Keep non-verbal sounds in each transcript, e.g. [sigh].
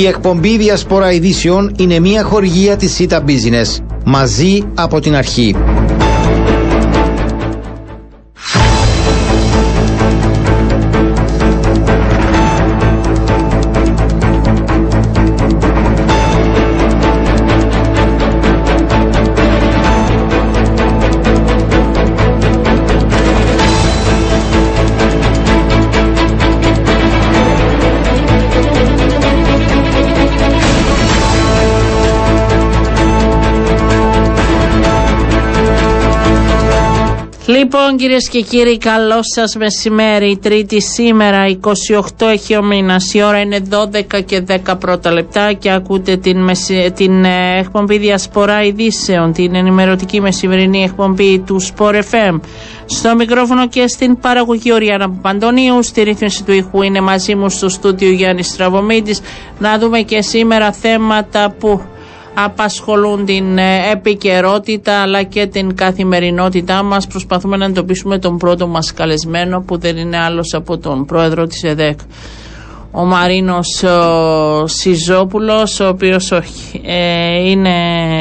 Η εκπομπή Διασπορά Ειδήσεων είναι μια χορηγία της Cita Business. Μαζί από την αρχή. Λοιπόν κυρίες και κύριοι καλό σας μεσημέρι. Τρίτη σήμερα 28 έχει ο μήνας. Η ώρα είναι 12 και 10 πρώτα λεπτά και ακούτε την, μεση... την ε, εκπομπή Διασπορά Ειδήσεων Την ενημερωτική μεσημερινή εκπομπή του Sport FM Στο μικρόφωνο και στην παραγωγή Οριάννα Παντονίου Στη ρύθμιση του ηχού είναι μαζί μου στο στούντιο Γιάννης Στραβωμίτης Να δούμε και σήμερα θέματα που απασχολούν την ε, επικαιρότητα αλλά και την καθημερινότητά μας. Προσπαθούμε να εντοπίσουμε τον πρώτο μας καλεσμένο που δεν είναι άλλος από τον πρόεδρο της ΕΔΕΚ. Ο Μαρίνος ο Σιζόπουλος, ο οποίος ε, είναι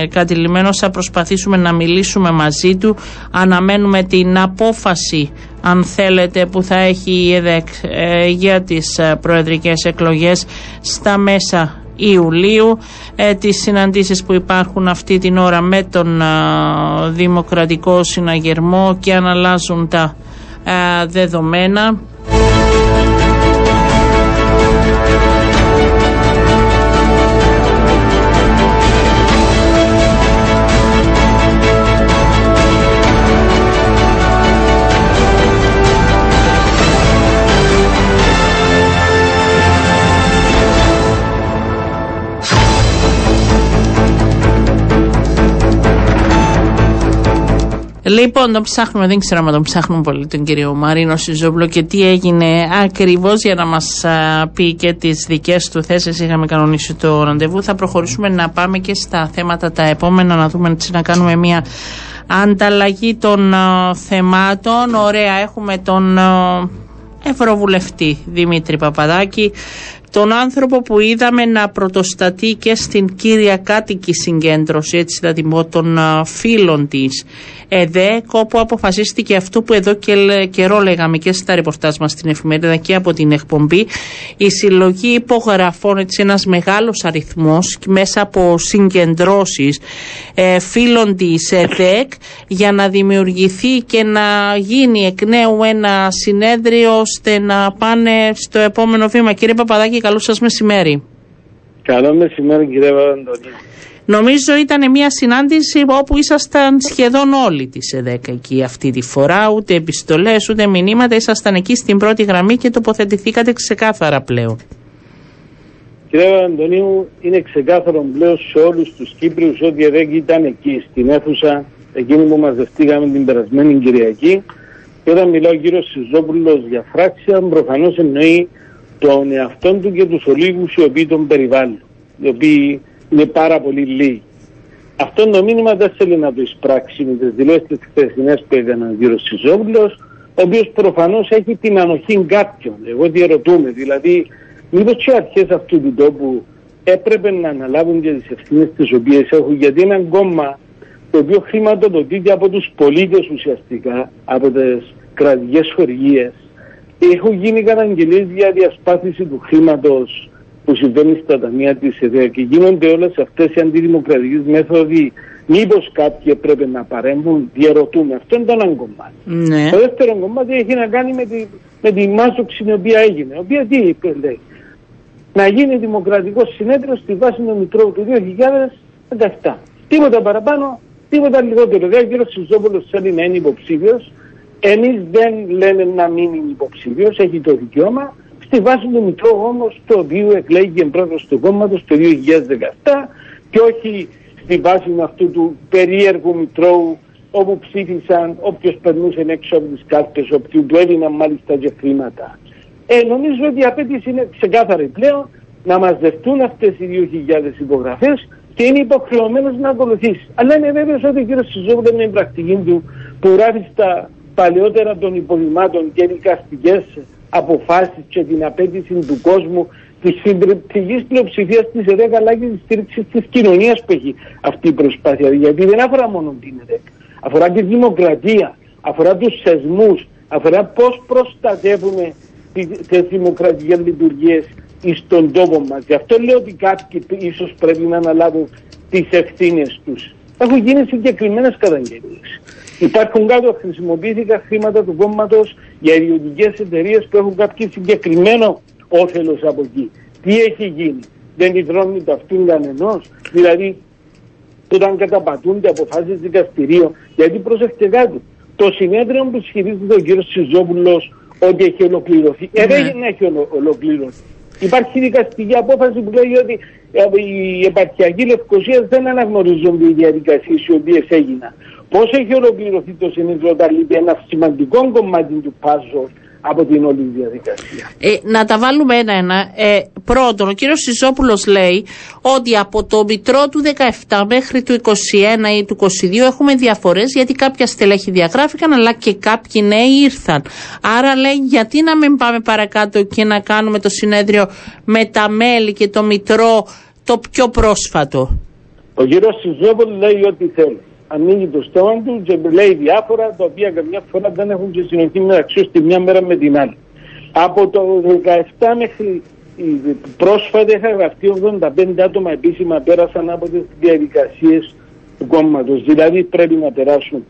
κατηλημένος, θα προσπαθήσουμε να μιλήσουμε μαζί του. Αναμένουμε την απόφαση, αν θέλετε, που θα έχει η ΕΔΕΚ ε, για τις προεδρικές εκλογές στα μέσα Ιουλίου ε, τις συναντήσεις που υπάρχουν αυτή την ώρα με τον Δημοκρατικό Συναγερμό και αναλάζουν τα δεδομένα Λοιπόν, τον ψάχνουμε, δεν ξέρω αν τον ψάχνουμε πολύ τον κύριο Μαρίνο Σιζόμπλο και τι έγινε ακριβώς για να μας πει και τις δικές του θέσεις. Είχαμε κανονίσει το ραντεβού. Θα προχωρήσουμε να πάμε και στα θέματα τα επόμενα, να δούμε έτσι να κάνουμε μια ανταλλαγή των θεμάτων. Ωραία, έχουμε τον Ευρωβουλευτή Δημήτρη Παπαδάκη τον άνθρωπο που είδαμε να πρωτοστατεί και στην κύρια κάτοικη συγκέντρωση, έτσι θα την πω, των φίλων της ΕΔΕΚ, όπου αποφασίστηκε αυτό που εδώ και καιρό λέγαμε και στα ρεπορτάζ μας στην εφημερίδα και από την εκπομπή, η συλλογή υπογραφών, έτσι ένας μεγάλος αριθμός μέσα από συγκεντρώσεις ε, φίλων της ΕΔΕΚ για να δημιουργηθεί και να γίνει εκ νέου ένα συνέδριο ώστε να πάνε στο επόμενο βήμα. Κύριε Παπαδάκη, καλό σας μεσημέρι. Καλό μεσημέρι κύριε Παπαντονίου. Νομίζω ήταν μια συνάντηση όπου ήσασταν σχεδόν όλοι τη ΕΔΕΚ εκεί αυτή τη φορά. Ούτε επιστολές ούτε μηνύματα. Ήσασταν εκεί στην πρώτη γραμμή και τοποθετηθήκατε ξεκάθαρα πλέον. Κύριε Αντωνίου, είναι ξεκάθαρο πλέον σε όλους τους Κύπριους ότι η ΕΔΕΚ ήταν εκεί στην αίθουσα εκείνη που μαζευτήκαμε την περασμένη Κυριακή. Και όταν μιλάω κύριος Σιζόπουλος για φράξια, προφανώς εννοεί τον εαυτό του και τους ολίγους οι οποίοι τον περιβάλλουν. Οι οποίοι είναι πάρα πολύ λίγοι. Αυτό το μήνυμα δεν θέλει να το εισπράξει με τις δηλώσεις της χθεσινές που έκανε ο κ. Σιζόπουλος, ο οποίος προφανώς έχει την ανοχή κάποιων. Εγώ διαρωτούμε, δηλαδή, μήπως και οι αρχές αυτού του τόπου έπρεπε να αναλάβουν και τις ευθύνες τις οποίες έχουν, γιατί είναι ένα κόμμα το οποίο χρηματοδοτείται από τους πολίτες ουσιαστικά, από τις κρατικές χορηγίες. Έχουν γίνει καταγγελίες για διασπάθηση του χρήματος που συμβαίνει στα ταμεία της ΕΔΕΑ και γίνονται όλες αυτές οι αντιδημοκρατικές μέθοδοι. Μήπως κάποιοι έπρεπε να παρέμβουν, διαρωτούμε. Αυτό είναι το ένα κομμάτι. Ναι. Το δεύτερο κομμάτι έχει να κάνει με τη, με τη μάσοξη η οποία έγινε. Η οποία τι είπε, λέει; Να γίνει δημοκρατικό συνέδριο στη βάση του Μητρώου του 2017. Τίποτα παραπάνω, τίποτα λιγότερο. Δεν ο κ. Σιζόπουλο θέλει να είναι υποψήφιος. Εμείς δεν λέμε να μην είναι υποψήφιο, έχει το δικαίωμα στη βάση του Μητρώου όμως το οποίο εκλέγει πρόεδρο του κόμματος το 2017 και όχι στη βάση αυτού του περίεργου Μητρώου όπου ψήφισαν όποιος περνούσε έξω από τις κάρτες, όποιου του έδιναν μάλιστα και χρήματα. Ε, νομίζω ότι η απέτηση είναι ξεκάθαρη πλέον να μαζευτούν αυτές οι 2.000 υπογραφές και είναι υποχρεωμένος να ακολουθήσει. Αλλά είναι βέβαιος ότι ο κ. Σιζόπουλο με την πρακτική του που γράφει στα παλαιότερα των υποδημάτων και δικαστικές αποφάσεις και την απέτηση του κόσμου της συντριπτική πλειοψηφίας της ΕΔΕΚ αλλά και της στήριξης της κοινωνίας που έχει αυτή η προσπάθεια. Γιατί δεν αφορά μόνο την ΕΔΕΚ. Αφορά τη δημοκρατία, αφορά τους θεσμού, αφορά πώς προστατεύουμε τις δημοκρατικές λειτουργίες στον τόπο μας. Γι' αυτό λέω ότι κάποιοι ίσως πρέπει να αναλάβουν τις ευθύνες τους. Έχουν γίνει συγκεκριμένες καταγγελίες. Υπάρχουν κάτω, χρησιμοποιήθηκαν χρήματα του κόμματος για ιδιωτικές εταιρείες που έχουν κάποιο συγκεκριμένο όφελος από εκεί. Τι έχει γίνει, δεν υδρώνει το αυτήν κανενός; Δηλαδή, όταν καταπατούνται αποφάσεις δικαστηρίου, γιατί προσεχτε κάτι. Το συνέδριο που ισχυρίζεται ο κύριος Σιζόπουλο ότι έχει ολοκληρωθεί, ε, δεν ναι. έχει ολοκληρωθεί. Υπάρχει δικαστική απόφαση που λέει ότι ε, η επαρχιακή Λευκοσίας δεν αναγνωρίζονται οι διαδικασίες οι οποίες έγιναν. Πώς έχει ολοκληρωθεί το συνέδριο όταν λείπει ένα σημαντικό κομμάτι του πάζο από την όλη διαδικασία; Ε, να τα βάλουμε ένα-ένα. Ε, πρώτον, ο κύριος Σιζόπουλος λέει ότι από το μητρό του 17 μέχρι του 21 ή του 22 έχουμε διαφορές γιατί κάποια στελέχη διαγράφηκαν αλλά και κάποιοι νέοι ήρθαν. Άρα λέει γιατί να μην πάμε παρακάτω και να κάνουμε το συνέδριο με τα μέλη και το μητρό το πιο πρόσφατο; Ο κύριος Σιζόπουλος λέει ό,τι θέλει ανοίγει το στόμα του και λέει διάφορα τα οποία καμιά φορά δεν έχουν και συνοχή μεταξύ τη μια μέρα με την άλλη. Από το 17 μέχρι πρόσφατα είχα γραφτεί 85 άτομα επίσημα πέρασαν από τις διαδικασίες του κόμματος. Δηλαδή πρέπει να περάσουν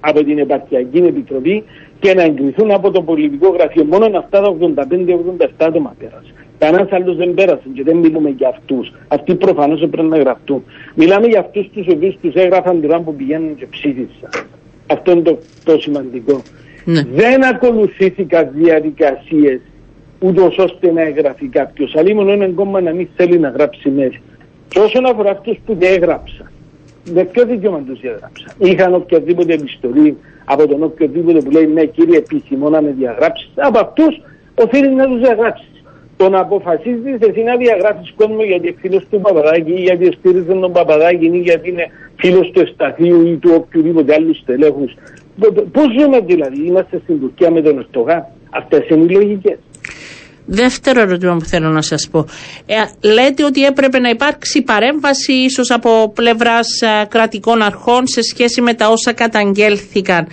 από την επαρχιακή επιτροπή και να εγκριθούν από το πολιτικό γραφείο. Μόνο αυτά τα 85-87 άτομα πέρασαν. Κανένας άλλος δεν πέρασε και δεν μιλούμε για αυτούς. Αυτοί προφανώς πρέπει να γραφτούν. Μιλάμε για αυτούς τους οποίους τους έγραφαν την ώρα που πηγαίνουν και ψήφισαν. Αυτό είναι το, το σημαντικό. Ναι. Δεν ακολουθήθηκαν διαδικασίες ούτως ώστε να εγγραφεί κάποιος. Αλλά μόνο ένας κόμμα να μην θέλει να γράψει μέσα. Και όσον αφορά αυτούς που δεν έγραψαν, με ποιο δικαίωμα του έγραψαν. Είχαν οποιαδήποτε επιστολή από τον οποιοδήποτε που λέει ναι κύριε επιθυμώ να με διαγράψεις. Από αυτούς οφείλει να τους διαγράψεις το να αποφασίζεις εσύ να διαγράφεις κόσμο γιατί φίλος του Παπαδάκη ή γιατί στήριζε τον Παπαδάκη ή γιατί είναι φίλος του Εσταθείου ή του οποιοδήποτε άλλου στελέχους. Πώς ζούμε δηλαδή, είμαστε στην Τουρκία με τον Ερτογά. Αυτές είναι οι λογικές. Δεύτερο ερώτημα που θέλω να σας πω. Ε, λέτε ότι έπρεπε να υπάρξει παρέμβαση ίσως από πλευράς ε, κρατικών αρχών σε σχέση με τα όσα καταγγέλθηκαν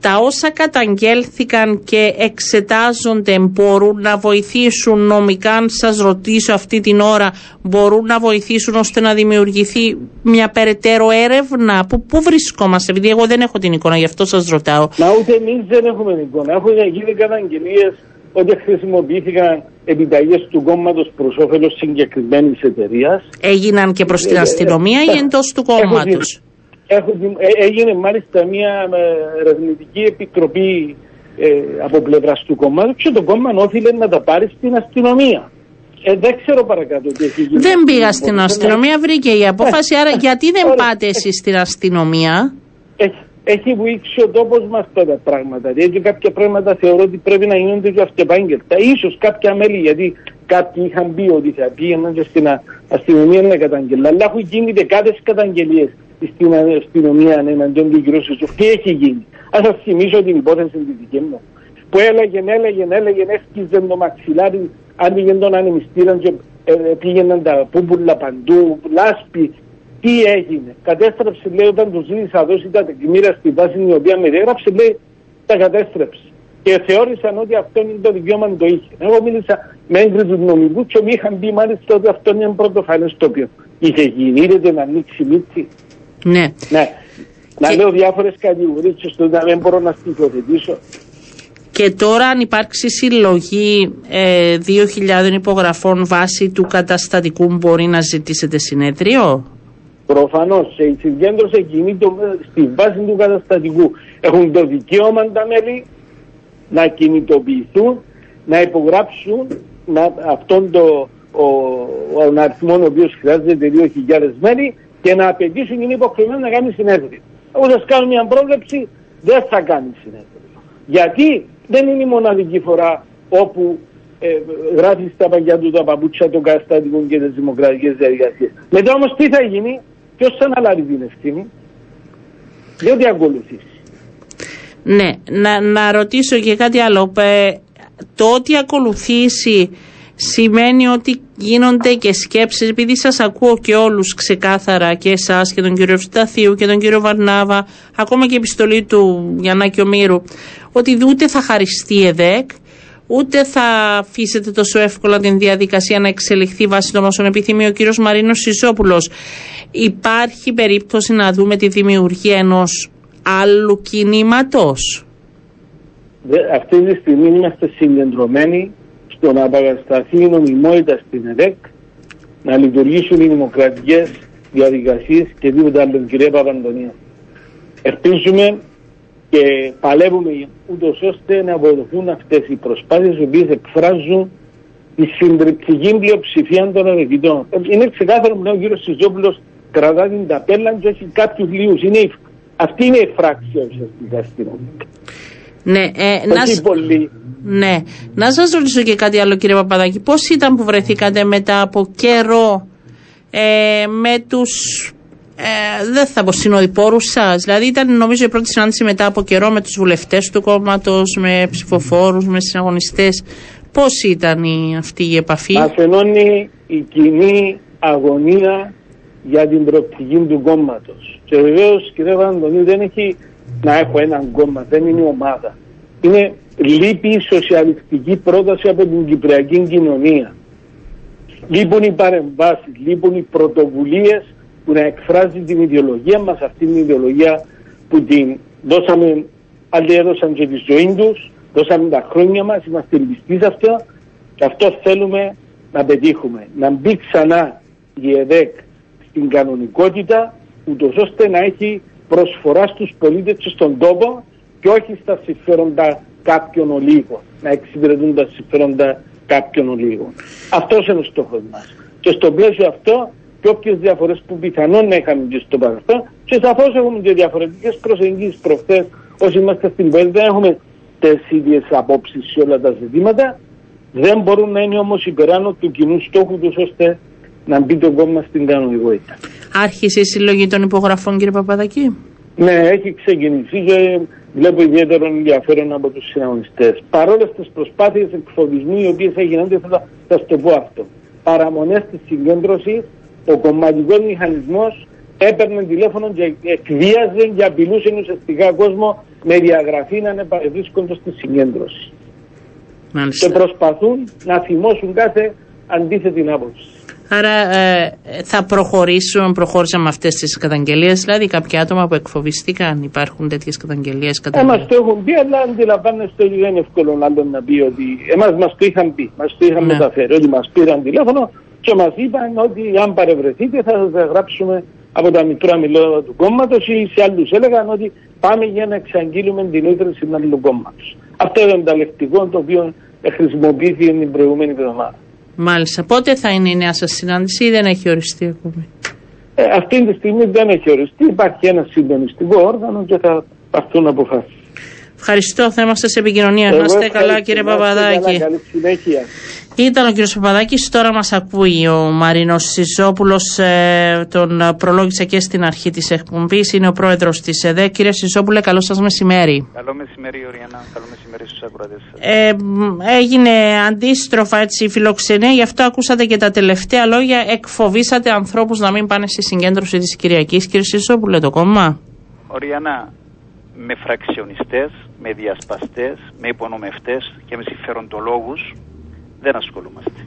τα όσα καταγγέλθηκαν και εξετάζονται μπορούν να βοηθήσουν νομικά, αν σας ρωτήσω αυτή την ώρα, μπορούν να βοηθήσουν ώστε να δημιουργηθεί μια περαιτέρω έρευνα; Που, πού βρισκόμαστε, επειδή εγώ δεν έχω την εικόνα, γι' αυτό σας ρωτάω. Μα ούτε εμείς δεν έχουμε την εικόνα. Έχουν γίνει καταγγελίες ότι χρησιμοποιήθηκαν επιταγές του κόμματος προς όφελος συγκεκριμένης εταιρείας. Έγιναν και προς την ε, αστυνομία ή ε, εντός του κόμματος; Ε, έγινε μάλιστα μια ε, ερευνητική επιτροπή ε, από πλευράς του κόμματος και το κόμμα όφιλε να τα πάρει στην αστυνομία. Ε, δεν ξέρω παρακάτω τι έχει γίνει. Δεν πήγα στην αστυνομία, βρήκε η απόφαση. Άρα γιατί δεν πάτε εσείς στην αστυνομία; Έχει, έχει βουήξει ο τόπος μας αυτά τα πράγματα. Δηλαδή κάποια πράγματα θεωρώ ότι πρέπει να γίνονται και αυτεπάγγελτα. σω κάποια μέλη, γιατί κάποιοι είχαν πει ότι θα πήγαιναν και στην αστυνομία να καταγγελνά. Αλλά έχουν γίνει δεκάδες καταγγελίες στην αστυνομία εναντίον του κ. Σιζούφ. Τι έχει γίνει; Α σας θυμίσω την υπόθεση τη δική μου. Που έλεγε, έλεγε, έλεγε, έσκιζε το μαξιλάρι, άνοιγε τον ανεμιστήρα και ε, πήγαιναν τα πούμπουλα παντού, λάσπη. Τι έγινε. Κατέστρεψε, λέει, όταν τους ζήτησα δώσει τα τεκμήρια στη βάση η οποία με διέγραψε, λέει, τα κατέστρεψε. Και θεώρησαν ότι αυτό είναι το δικαίωμα το είχε. Εγώ μίλησα με έγκριση του νομικούς και μου είχαν πει μάλιστα ότι αυτό είναι πρωτοφανές το οποίο είχε γίνει. Είδατε να ανοίξει μύτη. Ναι. ναι. Να λέω διάφορες κατηγορίες ώστε να δεν μπορώ να στοιχειοθετήσω. Και τώρα αν υπάρξει συλλογή ε, 2.000 υπογραφών βάσει του καταστατικού μπορεί να ζητήσετε συνέδριο; Προφανώς. Η συγκέντρωση κινείται στη βάση του καταστατικού. Έχουν το δικαίωμα τα μέλη να κινητοποιηθούν, να υπογράψουν να, αυτόν το, ο, ο αριθμό ο οποίος χρειάζεται 2.000 μέλη και να απαιτήσουν είναι υποχρεωμένοι να κάνει συνέδριο. Εγώ σας κάνω μια πρόβλεψη, δεν θα κάνει συνέδριο. Γιατί δεν είναι η μοναδική φορά όπου ε, γράφεις στα παγιά του τα παπούτσια των καταστατικών και τις δημοκρατικές διαδικασίες. Μετά όμως τι θα γίνει, ποιος θα αναλάβει την ευθύνη, διότι ακολουθήσει. Ναι, να, να ρωτήσω και κάτι άλλο. Ε, το ότι ακολουθήσει σημαίνει ότι γίνονται και σκέψεις, επειδή σας ακούω και όλους ξεκάθαρα και εσάς και τον κύριο Ευσταθίου και τον κύριο Βαρνάβα, ακόμα και η επιστολή του Γιαννάκη Ομήρου, ότι ούτε θα χαριστεί η ΕΔΕΚ, ούτε θα αφήσετε τόσο εύκολα την διαδικασία να εξελιχθεί βάσει των όσων επιθυμεί ο κύριος Μαρίνος Σιζόπουλος. Υπάρχει περίπτωση να δούμε τη δημιουργία ενός άλλου κινήματος; Αυτή τη στιγμή είμαστε συγκεντρωμένοι στο να παρασταθεί η νομιμότητα στην ΕΔΕΚ, να λειτουργήσουν οι δημοκρατικές διαδικασίες και τίποτα άλλο, κυρία Παπαντονία. Ελπίζουμε και παλεύουμε ούτως ώστε να αποδοθούν αυτές οι προσπάθειες οι οποίες εκφράζουν τη συντριπτική πλειοψηφία των ερευνητών. Είναι ξεκάθαρο που ο κύριος Σιζόπουλος κρατά την ταπέλα και έχει κάποιους λίγου. Αυτή είναι η φράξια ουσιαστικά στην ναι, ε, να, πολύ. ναι. να σας ρωτήσω και κάτι άλλο κύριε Παπαδάκη. Πώς ήταν που βρεθήκατε μετά από καιρό ε, με τους ε, δεν θα πω συνοδοιπόρου σας. Δηλαδή, ήταν νομίζω η πρώτη συνάντηση μετά από καιρό με τους βουλευτές του κόμματος, με ψηφοφόρους, με συναγωνιστές. Πώς ήταν η, αυτή η επαφή, Μα ενώνει η κοινή αγωνία για την προοπτική του κόμματος. Και βεβαίως, κύριε Βαντονίου, δεν έχει να έχω έναν κόμμα, δεν είναι ομάδα. Είναι λείπει η σοσιαλιστική πρόταση από την κυπριακή κοινωνία. Λείπουν οι παρεμβάσεις, λείπουν οι πρωτοβουλίες που να εκφράζει την ιδεολογία μας, αυτή την ιδεολογία που την δώσαμε, άλλοι έδωσαν και τη ζωή τους, δώσαμε τα χρόνια μας, είμαστε πιστοί σε αυτό και αυτό θέλουμε να πετύχουμε. Να μπει ξανά η ΕΔΕΚ στην κανονικότητα, ούτως ώστε να έχει προσφορά στους πολίτες και στον τόπο και όχι στα συμφέροντα κάποιων ολίγων, να εξυπηρετούν τα συμφέροντα κάποιων ολίγων. Αυτός είναι ο στόχος μας. Και στο πλαίσιο αυτό, και όποιε διαφορές που πιθανόν να είχαμε και στο παρελθόν, και σαφώς έχουμε και διαφορετικές προσεγγίσεις προχθές, όσοι είμαστε στην πόλη, δεν έχουμε τις ίδιες απόψεις σε όλα τα ζητήματα. Δεν μπορούν να είναι όμως υπεράνω του κοινού στόχου τους ώστε να μπει το κόμμα στην κανονικότητα. Άρχισε η συλλογή των υπογραφών, κύριε Παπαδακή. Ναι, έχει ξεκινήσει και βλέπω ιδιαίτερο ενδιαφέρον από τους συναγωνιστές. Παρόλες τις προσπάθειες εκφοβισμού οι οποίες έγιναν, θα, θα σου το πω αυτό. Παραμονές τη συγκέντρωση, ο κομματικό μηχανισμός έπαιρνε τηλέφωνο και εκβίαζε και απειλούσε ουσιαστικά κόσμο με διαγραφή να βρίσκονται στη συγκέντρωση. Μάλιστα. Και προσπαθούν να θυμώσουν κάθε αντίθετη άποψη. Άρα ε, θα προχωρήσουν, προχώρησαν με αυτές τις καταγγελίες, δηλαδή κάποια άτομα που εκφοβιστήκαν, υπάρχουν τέτοιες καταγγελίες. Ε, μας το έχουν πει, αλλά αντιλαμβάνεστε ότι δεν είναι εύκολο άλλο να πει ότι εμάς μας το είχαν πει, μας το είχαν ναι. μεταφέρει, ότι μας πήραν τηλέφωνο και μας είπαν ότι αν παρευρεθείτε θα σας γράψουμε από τα μικρά μιλόδα του κόμματος ή σε άλλους έλεγαν ότι πάμε για να εξαγγείλουμε την ίδρυση του άλλου κόμματος. Αυτό ήταν το λεκτικό το οποίο χρησιμοποιήθηκε την προηγούμενη εβδομάδα. Μάλιστα. Πότε θα είναι η νέα σας συνάντηση ή δεν έχει οριστεί ακόμη; Ε, αυτή τη στιγμή δεν έχει οριστεί. Υπάρχει ένα συντονιστικό όργανο και θα πάρθουν αποφάσεις. Ευχαριστώ. Θα είμαστε σε επικοινωνία. Να είστε καλά, κύριε Παπαδάκη. Καλή συνέχεια. Ήταν ο κύριος Παπαδάκης. Τώρα μας ακούει ο Μαρίνος Σιζόπουλος. Ε, τον προλόγησα και στην αρχή της εκπομπής. Είναι ο πρόεδρος της ΕΔΕ. Κύριε Σιζόπουλε, καλό σας μεσημέρι. Καλό μεσημέρι, Οριανά. Καλό μεσημέρι στους ακροατές. Ε, έγινε αντίστροφα έτσι η φιλοξενία, γι' αυτό ακούσατε και τα τελευταία λόγια. Εκφοβήσατε ανθρώπους να μην πάνε στη συγκέντρωση της Κυριακής. Κύριε Σιζόπουλε, το κόμμα; Οριανά, με φραξιονιστές, με διασπαστές, με υπονομευτές και με συμφεροντολόγους δεν ασχολούμαστε.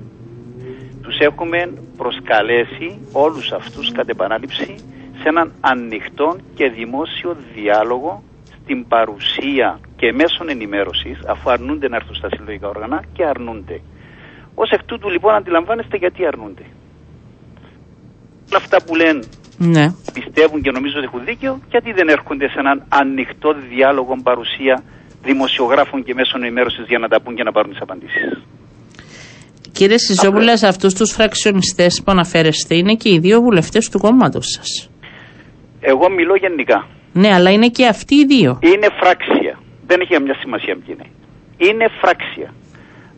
Τους έχουμε προσκαλέσει όλους αυτούς κατ' επανάληψη σε έναν ανοιχτό και δημόσιο διάλογο στην παρουσία και μέσων ενημέρωσης αφού αρνούνται να έρθουν στα συλλογικά όργανα και αρνούνται. Ως εκ τούτου λοιπόν αντιλαμβάνεστε γιατί αρνούνται. Όλα αυτά που λένε Ναι. πιστεύουν και νομίζω ότι έχουν δίκιο, γιατί δεν έρχονται σε έναν ανοιχτό διάλογο παρουσία δημοσιογράφων και μέσων ενημέρωσης για να τα πούν και να πάρουν τις απαντήσεις. Κύριε Σιζόπουλε, σε αυτούς τους φραξιονιστές που αναφέρεστε είναι και οι δύο βουλευτές του κόμματος σας. Εγώ μιλώ γενικά. Ναι, αλλά είναι και αυτοί οι δύο. Είναι φράξια. Δεν έχει καμιά σημασία ποιοι είναι. Είναι φράξια.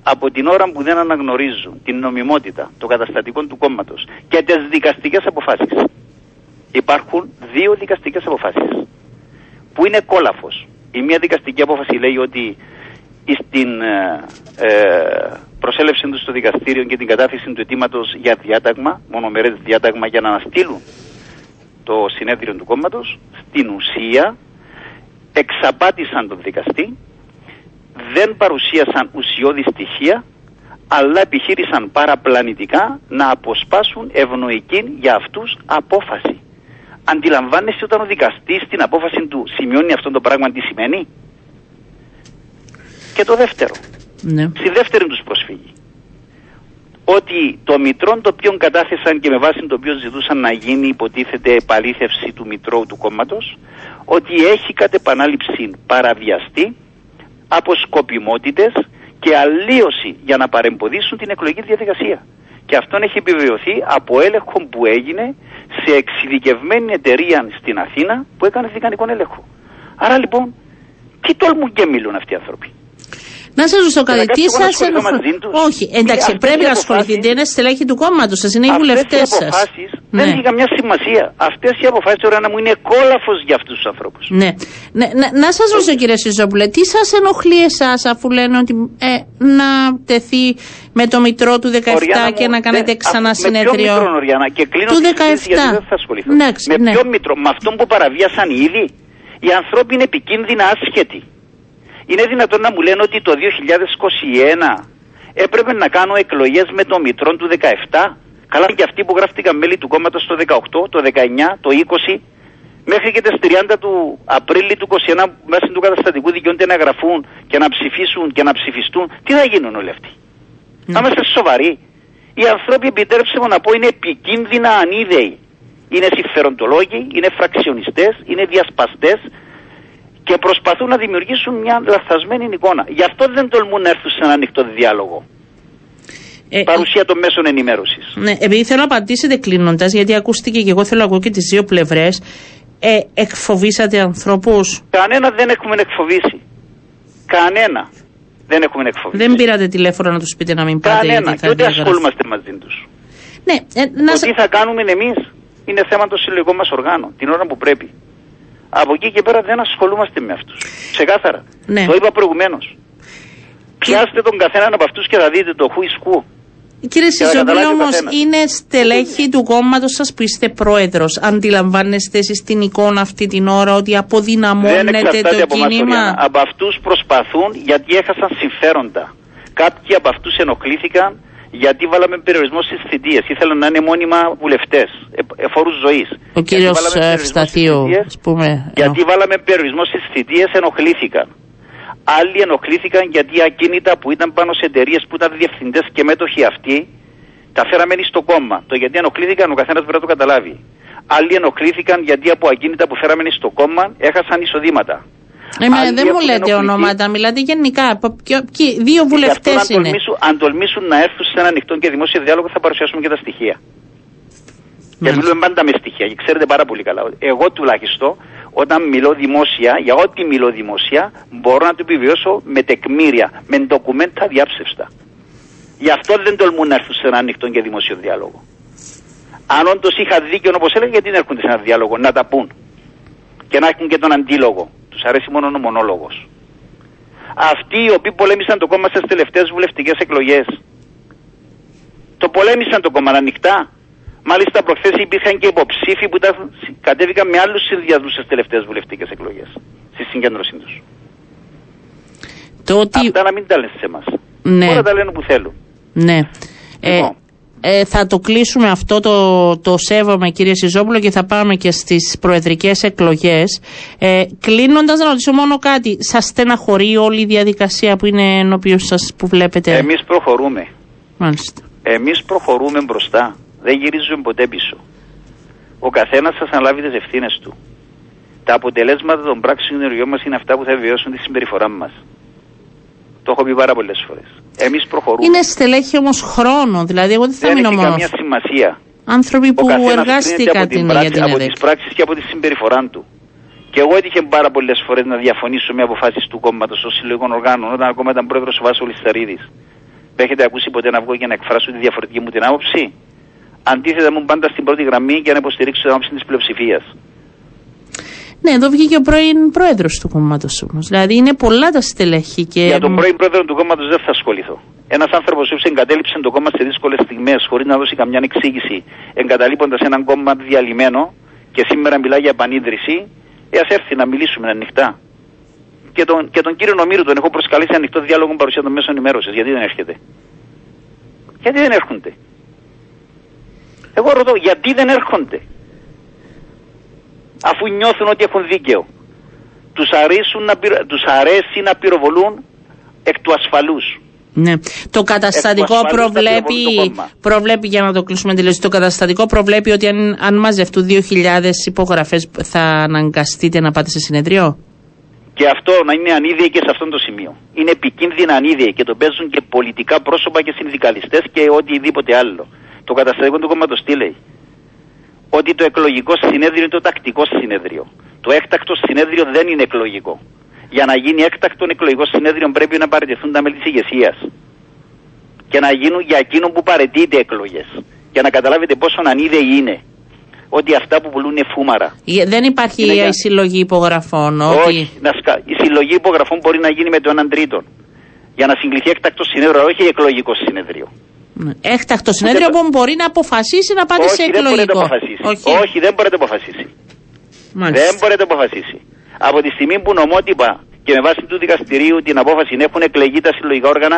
Από την ώρα που δεν αναγνωρίζουν την νομιμότητα των καταστατικών του κόμματος και τις δικαστικές αποφάσεις. Υπάρχουν δύο δικαστικές αποφάσεις. Που είναι κόλαφος. Η μία δικαστική απόφαση λέει ότι στην ε, ε, προσέλευση τους στο δικαστήριο και την κατάθεση του αιτήματος για διάταγμα, μονομερές διάταγμα για να αναστείλουν το συνέδριο του κόμματος, στην ουσία εξαπάτησαν τον δικαστή, δεν παρουσίασαν ουσιώδη στοιχεία, αλλά επιχείρησαν παραπλανητικά να αποσπάσουν ευνοϊκή για αυτούς απόφαση. Αντιλαμβάνεσαι όταν ο δικαστής στην απόφαση του σημειώνει αυτό το πράγμα τι σημαίνει; Και το δεύτερο, Ναι. στη δεύτερη τους προσφύγη, ότι το μητρό το οποίο κατάθεσαν και με βάση το οποίο ζητούσαν να γίνει υποτίθεται επαλήθευση του μητρώου του κόμματος, ότι έχει κατ' επανάληψη παραβιαστεί από σκοπιμότητες και αλλίωση για να παρεμποδίσουν την εκλογική διαδικασία. Και αυτόν έχει επιβεβαιωθεί από έλεγχο που έγινε σε εξειδικευμένη εταιρεία στην Αθήνα που έκανε δικανικό έλεγχο. Άρα λοιπόν, τι τόλμουν και μιλούν αυτοί οι άνθρωποι. Να σας ρωτήσω κάτι, να τι κάτσω εγώ να σας ασχοληθώ μαζί τους. Όχι, εντάξει, Αυτές πρέπει οι να αποφάσεις- ασχοληθείτε. Είναι στελέχη του κόμματος σας, είναι οι βουλευτέ Αυτές οι σας. αποφάσεις δεν έχει καμιά σημασία. Αυτές οι αποφάσεις τώρα να μου είναι κόλαφος για αυτούς τους ανθρώπους. Ναι. ναι. Να, να σας ρωτήσω, κύριε Σιζόπουλε, τι σας ενοχλεί εσάς αφού λένε ότι ε, να τεθεί με το μητρό του 17 Οριάννα και μου, να κάνετε δεν- ξανά αφού- Με συνέδριο; ποιο μητρό, Οριάννα, και κλείνω Του τη συζήτηση 17. γιατί δεν θα ασχοληθώ. Εντάξει, με ναι. ποιο μητρό, με αυτόν που παραβίασαν ήδη. Οι άνθρωποι είναι επικίνδυνα άσχετοι. Είναι δυνατόν να μου λένε ότι το 2021 έπρεπε να κάνω εκλογές με το μητρό του 17. Καλά και αυτοί που γράφτηκαν μέλη του κόμματος το 18, το 19, το 20, μέχρι και τις 30 του Απρίλη του 21 μέσα του καταστατικού δικαιούνται να γραφούν και να ψηφίσουν και να ψηφιστούν. Τι θα γίνουν όλοι αυτοί; Να είμαστε σοβαροί. Οι άνθρωποι, επιτρέψτε μου να πω, είναι επικίνδυνα ανίδεοι. Είναι συμφεροντολόγοι, είναι φραξιονιστές, είναι διασπαστές και προσπαθούν να δημιουργήσουν μια λαθασμένη εικόνα. Γι' αυτό δεν τολμούν να έρθουν σε ένα ανοιχτό διάλογο. Ε, Παρουσία των μέσων ενημέρωσης. Ναι, επειδή θέλω να απαντήσετε κλείνοντας, γιατί ακούστηκε και εγώ θέλω να ακούω και τις δύο πλευρές. Ε, εκφοβήσατε ανθρώπους; Κανένα δεν έχουμε εκφοβήσει. Κανένα δεν έχουμε εκφοβήσει. Δεν πήρατε τηλέφωνο να τους πείτε να μην πάτε. Κανένα. γιατί Και θα ούτε διαγραφεί. ασχολούμαστε μαζί τους. Ναι, ε, να Το σα- τι θα κάνουμε εμείς είναι θέμα των συλλογικών μας οργάνων την ώρα που πρέπει. Από εκεί και πέρα δεν ασχολούμαστε με αυτούς. Ξεκάθαρα. Ναι. Το είπα προηγουμένως. Πιάστε τον καθέναν από αυτούς και θα δείτε το who is who. Κύριε Για να Σιζόπουλο, καταλάβει ο όμως καθένας. είναι στελέχη του κόμματος σας που είστε πρόεδρος. Αντιλαμβάνεστε εσείς την εικόνα αυτή την ώρα ότι Δεν αποδυναμώνεται εξαρτάται το από εμάς, κίνημα; Οριάννα. Από αυτούς προσπαθούν γιατί έχασαν συμφέροντα. Κάποιοι από αυτούς ενοχλήθηκαν γιατί βάλαμε περιορισμό στις θητείες. Ήθελαν να είναι μόνιμα βουλευτές, εφόρου ζωής. Ο κύριος Ευσταθίου, ας πούμε. Γιατί βάλαμε περιορισμό στις θητείες, ενοχλήθηκαν. Άλλοι ενοχλήθηκαν γιατί ακίνητα που ήταν πάνω σε εταιρείες που ήταν διευθυντές και μέτοχοι αυτοί, τα φέραμε στο κόμμα. Το γιατί ενοχλήθηκαν ο καθένας πρέπει να το καταλάβει. Άλλοι ενοχλήθηκαν γιατί από ακίνητα που φέραμε στο κόμμα έχασαν εισοδήματα. Ε, μα Άλλοι δεν μου έχουν λέτε ενοχληθεί. ονόματα, μιλάτε γενικά. Πο- ποιο- ποιοι- Δύο Γι' βουλευτέ αυτό αν είναι. τολμήσουν, αν τολμήσουν να έρθουν σε ένα ανοιχτό και δημόσιο διάλογο θα παρουσιάσουμε και τα στοιχεία. Και Μάλιστα. μιλούμε πάντα με στοιχεία και ξέρετε πάρα πολύ καλά. ότι Εγώ τουλάχιστον όταν μιλώ δημόσια, για ό,τι μιλώ δημόσια, μπορώ να το επιβιώσω με τεκμήρια, με ντοκουμέντα διάψευστα. Γι' αυτό δεν τολμούν να έρθουν σε ένα ανοιχτό και δημόσιο διάλογο. Αν όντως είχα δίκιο όπως έλεγα, γιατί δεν έρχονται σε ένα διάλογο να τα πούν. Και να έχουν και τον αντίλογο. Τους αρέσει μόνο ο μονόλογος. Αυτοί οι οποίοι πολέμησαν το κόμμα στις τελευταίες βουλευτικές εκλογές. Το πολέμησαν το κόμμα ανοιχτά. Μάλιστα, προχθές υπήρχαν και υποψήφοι που ήταν, κατέβηκαν με άλλους συνδυασμούς στις τελευταίες βουλευτικές εκλογές. Στη συγκέντρωσή τους. Το ότι. Αυτά να μην τα λένε σε εμάς. Ναι. Όλα τα λένε που θέλουν. Ναι. Ε, Λοιπόν. Ε, θα το κλείσουμε αυτό, το, το σέβομαι κύριε Σιζόπουλο και θα πάμε και στις προεδρικές εκλογές. Ε, κλείνοντας να ρωτήσω μόνο κάτι, σας στεναχωρεί όλη η διαδικασία που είναι ενώπιον σας που βλέπετε; Εμείς προχωρούμε. Μάλιστα. Εμείς προχωρούμε μπροστά. Δεν γυρίζουμε ποτέ πίσω. Ο καθένας θα αναλάβει τις ευθύνες του. Τα αποτελέσματα των πράξεων ενεργειών μας είναι αυτά που θα βιώσουν τη συμπεριφορά μας. Το έχω πει πάρα πολλές φορές. Εμείς προχωρούμε. Είναι στελέχη όμως χρόνο, δηλαδή εγώ δεν θα Δεν μείνω έχει μόνος. καμία σημασία. Άνθρωποι Ο που καθένας κρίνεται εργάστηκαν από, την την, πράξη, για την από ΕΔΕΚ. τις πράξεις και από τη συμπεριφορά του. Και εγώ έτυχε πάρα πολλές φορές να διαφωνήσω με αποφάσεις του κόμματος των συλλογικών οργάνων όταν ακόμα ήταν πρόεδρος ο Βάσος Λισταρίδη. Με έχετε ακούσει ποτέ να βγω και να εκφράσω τη διαφορετική μου την άποψη; Αντίθετα, ήμουν πάντα στην πρώτη γραμμή για να υποστηρίξω την άποψη της πλειοψηφίας. Ναι, εδώ βγήκε ο πρώην πρόεδρος του κόμματος όμως. Δηλαδή είναι πολλά τα στελέχη και. Για τον πρώην πρόεδρο του κόμματος δεν θα ασχοληθώ. Ένας άνθρωπος που εγκατέλειψε το κόμμα σε δύσκολες στιγμές χωρίς να δώσει καμιά εξήγηση, εγκαταλείποντας έναν κόμμα διαλυμένο και σήμερα μιλάει για επανίδρυση, ε, ας έρθει να μιλήσουμε ανοιχτά. Και τον, και τον κύριο Νομίρου τον έχω προσκαλέσει ανοιχτό διάλογο παρουσία των μέσων ενημέρωσης. Γιατί δεν έρχεται; Γιατί δεν έρχονται; Εγώ ρωτώ, γιατί δεν έρχονται; Αφού νιώθουν ότι έχουν δίκαιο. Τους, να, τους αρέσει να πυροβολούν εκ του ασφαλούς. Ναι. Το καταστατικό προβλέπει, προβλέπει, για να το κλείσουμε τη λέξη, το καταστατικό προβλέπει ότι αν, αν μαζευτούν 2.000 υπογραφές θα αναγκαστείτε να πάτε σε συνεδρίο; Και αυτό να είναι ανίδεοι και σε αυτό το σημείο. Είναι επικίνδυνα ανίδεοι και το παίζουν και πολιτικά πρόσωπα και συνδικαλιστές και οτιδήποτε άλλο. Το καταστατικό του κόμματος τι λέει; Ότι το εκλογικό συνέδριο είναι το τακτικό συνέδριο. Το έκτακτο συνέδριο δεν είναι εκλογικό για να γίνει έκτακτο εκλογικό συνέδριο πρέπει να παραιτηθούν τα μέλη της ηγεσίας. Και να γίνουν για εκείνον που παρετείται εκλογές. Για να καταλάβετε πόσο ανίδεοι είναι. Ότι αυτά που πουλούν είναι φούμαρα. Δεν υπάρχει η συλλογή υπογραφών. Όχι; Να σκα... Η συλλογή υπογραφών μπορεί να γίνει με το έναν τρίτον. Για να συγκληθεί έκτακτο συνέδριο, όχι εκλογικό συνέδριο. Ναι. Έκτακτο συνέδριο που μπορεί να αποφασίσει να πάτε όχι, σε εκλογικό. Δεν Όχι. όχι, δεν μπορεί να αποφασίσει. Μάλιστα. Δεν μπορεί να αποφασίσει. Από τη στιγμή που νομότυπα και με βάση του δικαστηρίου την απόφαση έχουν εκλεγεί τα συλλογικά όργανα,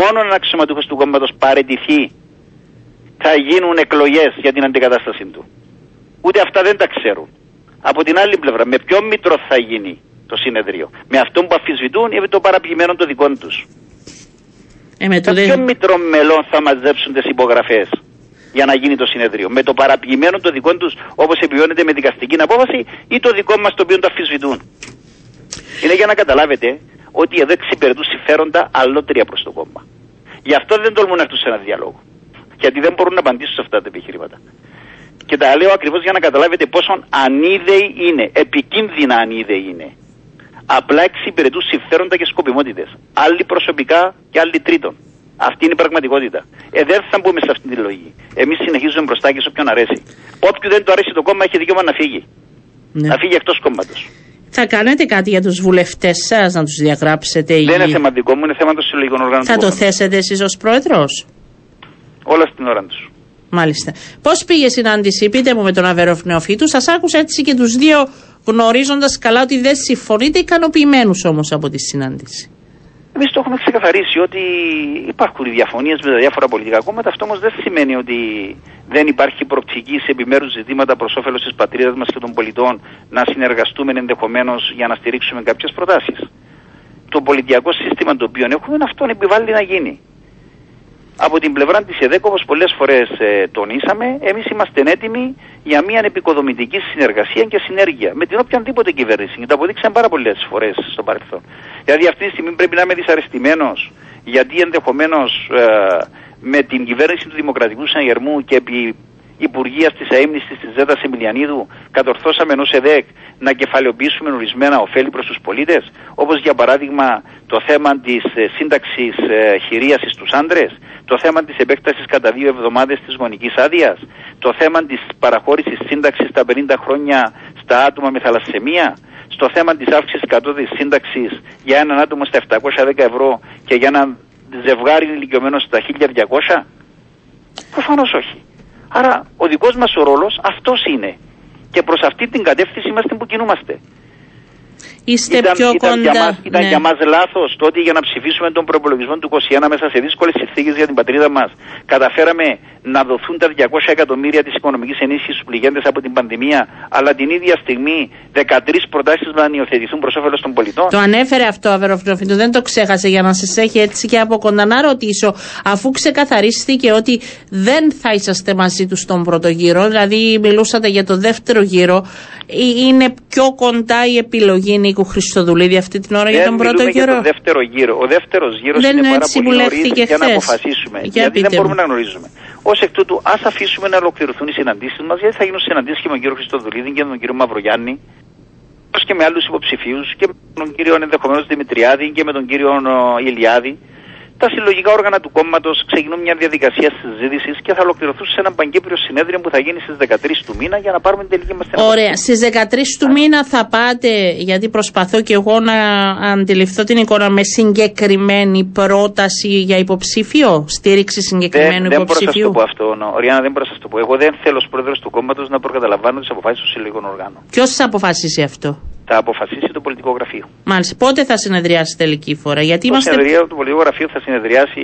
μόνο ένα αξιωματούχος του κόμματος παρετηθεί θα γίνουν εκλογές για την αντικατάστασή του. Ούτε αυτά δεν τα ξέρουν. Από την άλλη πλευρά, με ποιο μήτρο θα γίνει το συνεδρίο. Με αυτόν που αφισβητούν ή με το παραπλημένο των δικών τους; Ε, με το ποιο μήτρο μελών θα μαζέψουν τις υπογραφές για να γίνει το συνεδρίο. Με το παραποιημένο των δικών τους όπως επιβιώνεται με δικαστική απόφαση ή το δικό μας το οποίο το αφισβητούν. Είναι για να καταλάβετε ότι εδώ εξυπηρετούν συμφέροντα αλλότρια προς το κόμμα. Γι' αυτό δεν τολμούν να έρθουν σε ένα διάλογο. Γιατί δεν μπορούν να απαντήσουν σε αυτά τα επιχειρήματα. Και τα λέω ακριβώς για να καταλάβετε πόσο ανίδεοι είναι, επικίνδυνα ανίδεοι είναι. Απλά εξυπηρετούν συμφέροντα και σκοπιμότητες. Άλλοι προσωπικά και άλλοι τρίτον. Αυτή είναι η πραγματικότητα. Ε, δεν θα μπούμε σε αυτή τη λογική. Εμείς συνεχίζουμε μπροστά και σε όποιον αρέσει. Όποιον δεν του αρέσει το κόμμα έχει δικαίωμα να φύγει. Ναι. Να φύγει εκτός κόμματος. Θα κάνετε κάτι για τους βουλευτές σας, να τους διαγράψετε. Δεν είναι θέμα δικό μου, είναι θέμα των συλλογικών οργάνων. Θα το θέσετε εσείς ως πρόεδρος; Όλα στην ώρα τους. Μάλιστα. Πώς πήγε η συνάντηση, πείτε μου με τον Αβέροφ Νεοφίτου. Σας άκουσα έτσι και τους δύο γνωρίζοντας καλά ότι δεν συμφωνείτε, ικανοποιημένους όμως από τη συνάντηση. Εμείς το έχουμε ξεκαθαρίσει ότι υπάρχουν διαφωνίες με τα διάφορα πολιτικά κόμματα. Αυτό όμως δεν σημαίνει ότι δεν υπάρχει προοπτική σε επιμέρους ζητήματα προς όφελος της πατρίδας μας και των πολιτών να συνεργαστούμε ενδεχομένως για να στηρίξουμε κάποιες προτάσεις. Το πολιτιακό σύστημα το οποίο έχουμε αυτό επιβάλλει να γίνει. Από την πλευρά της ΕΔΕΚ, όπως πολλές φορές ε, τονίσαμε, εμείς είμαστε έτοιμοι για μια επικοδομητική συνεργασία και συνέργεια με την οποιαδήποτε κυβέρνηση. Και το αποδείξαμε πάρα πολλές φορές στο παρελθόν. Δηλαδή, αυτή τη στιγμή πρέπει να είμαι δυσαρεστημένος, γιατί ενδεχομένως ε, με την κυβέρνηση του Δημοκρατικού Συναγερμού και επί Υπουργείας της Αίμνησης της Ζέτα Εμιλιανίδου κατορθώσαμε ενός ΕΔΕΚ να κεφαλαιοποιήσουμε ορισμένα ωφέλη προς τους πολίτες, όπως για παράδειγμα το θέμα της ε, σύνταξης ε, χειρίαση στους άντρες, το θέμα της επέκτασης κατά δύο εβδομάδες της γονικής άδειας, το θέμα της παραχώρησης σύνταξης στα 50 χρόνια στα άτομα με θαλασσεμία, στο θέμα της αύξησης κατώτερη σύνταξης για έναν άτομο στα 710 ευρώ και για ένα ζευγάρι ηλικιωμένο στα 1200. Προφανώς όχι. Άρα ο δικός μας ο ρόλος αυτός είναι. Και προς αυτή την κατεύθυνση είμαστε που κινούμαστε. Είστε ήταν, πιο ήταν κοντά. Για μας, ήταν ναι. για μας λάθος το ότι για να ψηφίσουμε τον προπολογισμό του 21 μέσα σε δύσκολες συνθήκες για την πατρίδα μας καταφέραμε να δοθούν τα 200 εκατομμύρια της οικονομικής ενίσχυσης στους πληγέντες από την πανδημία αλλά την ίδια στιγμή 13 προτάσεις να υιοθετηθούν προς όφελος των πολιτών. Το ανέφερε αυτό Αβεροφιλοφίντου, δεν το ξέχασε για να σας έχει έτσι και από κοντά να ρωτήσω αφού ξεκαθαρίστηκε ότι δεν θα είσαστε μαζί τους στον πρώτο γύρο δηλαδή μιλούσατε για το δεύτερο γύρο ε, είναι πιο κοντά η επιλογή Νίκου Χριστοδουλίδη αυτή την ώρα για τον πρώτο γύρο. Για το δεύτερο γύρο. Ο δεύτερος γύρος είναι πάρα πολύ νωρίς για να αποφασίσουμε. Για γιατί δεν μπορούμε να γνωρίζουμε. Ω εκ τούτου, ας αφήσουμε να ολοκληρωθούν οι συναντήσεις μας, γιατί θα γίνουν συναντήσεις και με τον κύριο Χριστοδουλίδη και με τον κύριο Μαυρογιάννη, όπως και με άλλους υποψηφίους και με τον κύριο ενδεχομένως Δημητριάδη και με τον κύριο Ηλιάδη, τα συλλογικά όργανα του κόμματος ξεκινούν μια διαδικασία συζήτησης και θα ολοκληρωθούν σε ένα παγκύπριο συνέδριο που θα γίνει στις 13 του μήνα για να πάρουμε την τελική μας Ωραία. Στις 13 του μήνα θα πάτε, γιατί προσπαθώ και εγώ να αντιληφθώ την εικόνα με συγκεκριμένη πρόταση για υποψήφιο, στήριξη συγκεκριμένου δεν, υποψηφίου. Δεν μπορώ να σας το πω αυτό. Ριάννα, δεν μπορώ να σας το πω. Εγώ δεν θέλω ως πρόεδρος του κόμματος να προκαταλαμβάνω τις αποφάσεις των συλλογικών οργάνων. Ποιος θα αποφασίσει αυτό; Θα αποφασίσει το πολιτικό γραφείο. Μάλιστα. Πότε θα συνεδριάσει τελική φορά, Γιατί το είμαστε. συνεδρία του πολιτικού γραφείου θα συνεδριάσει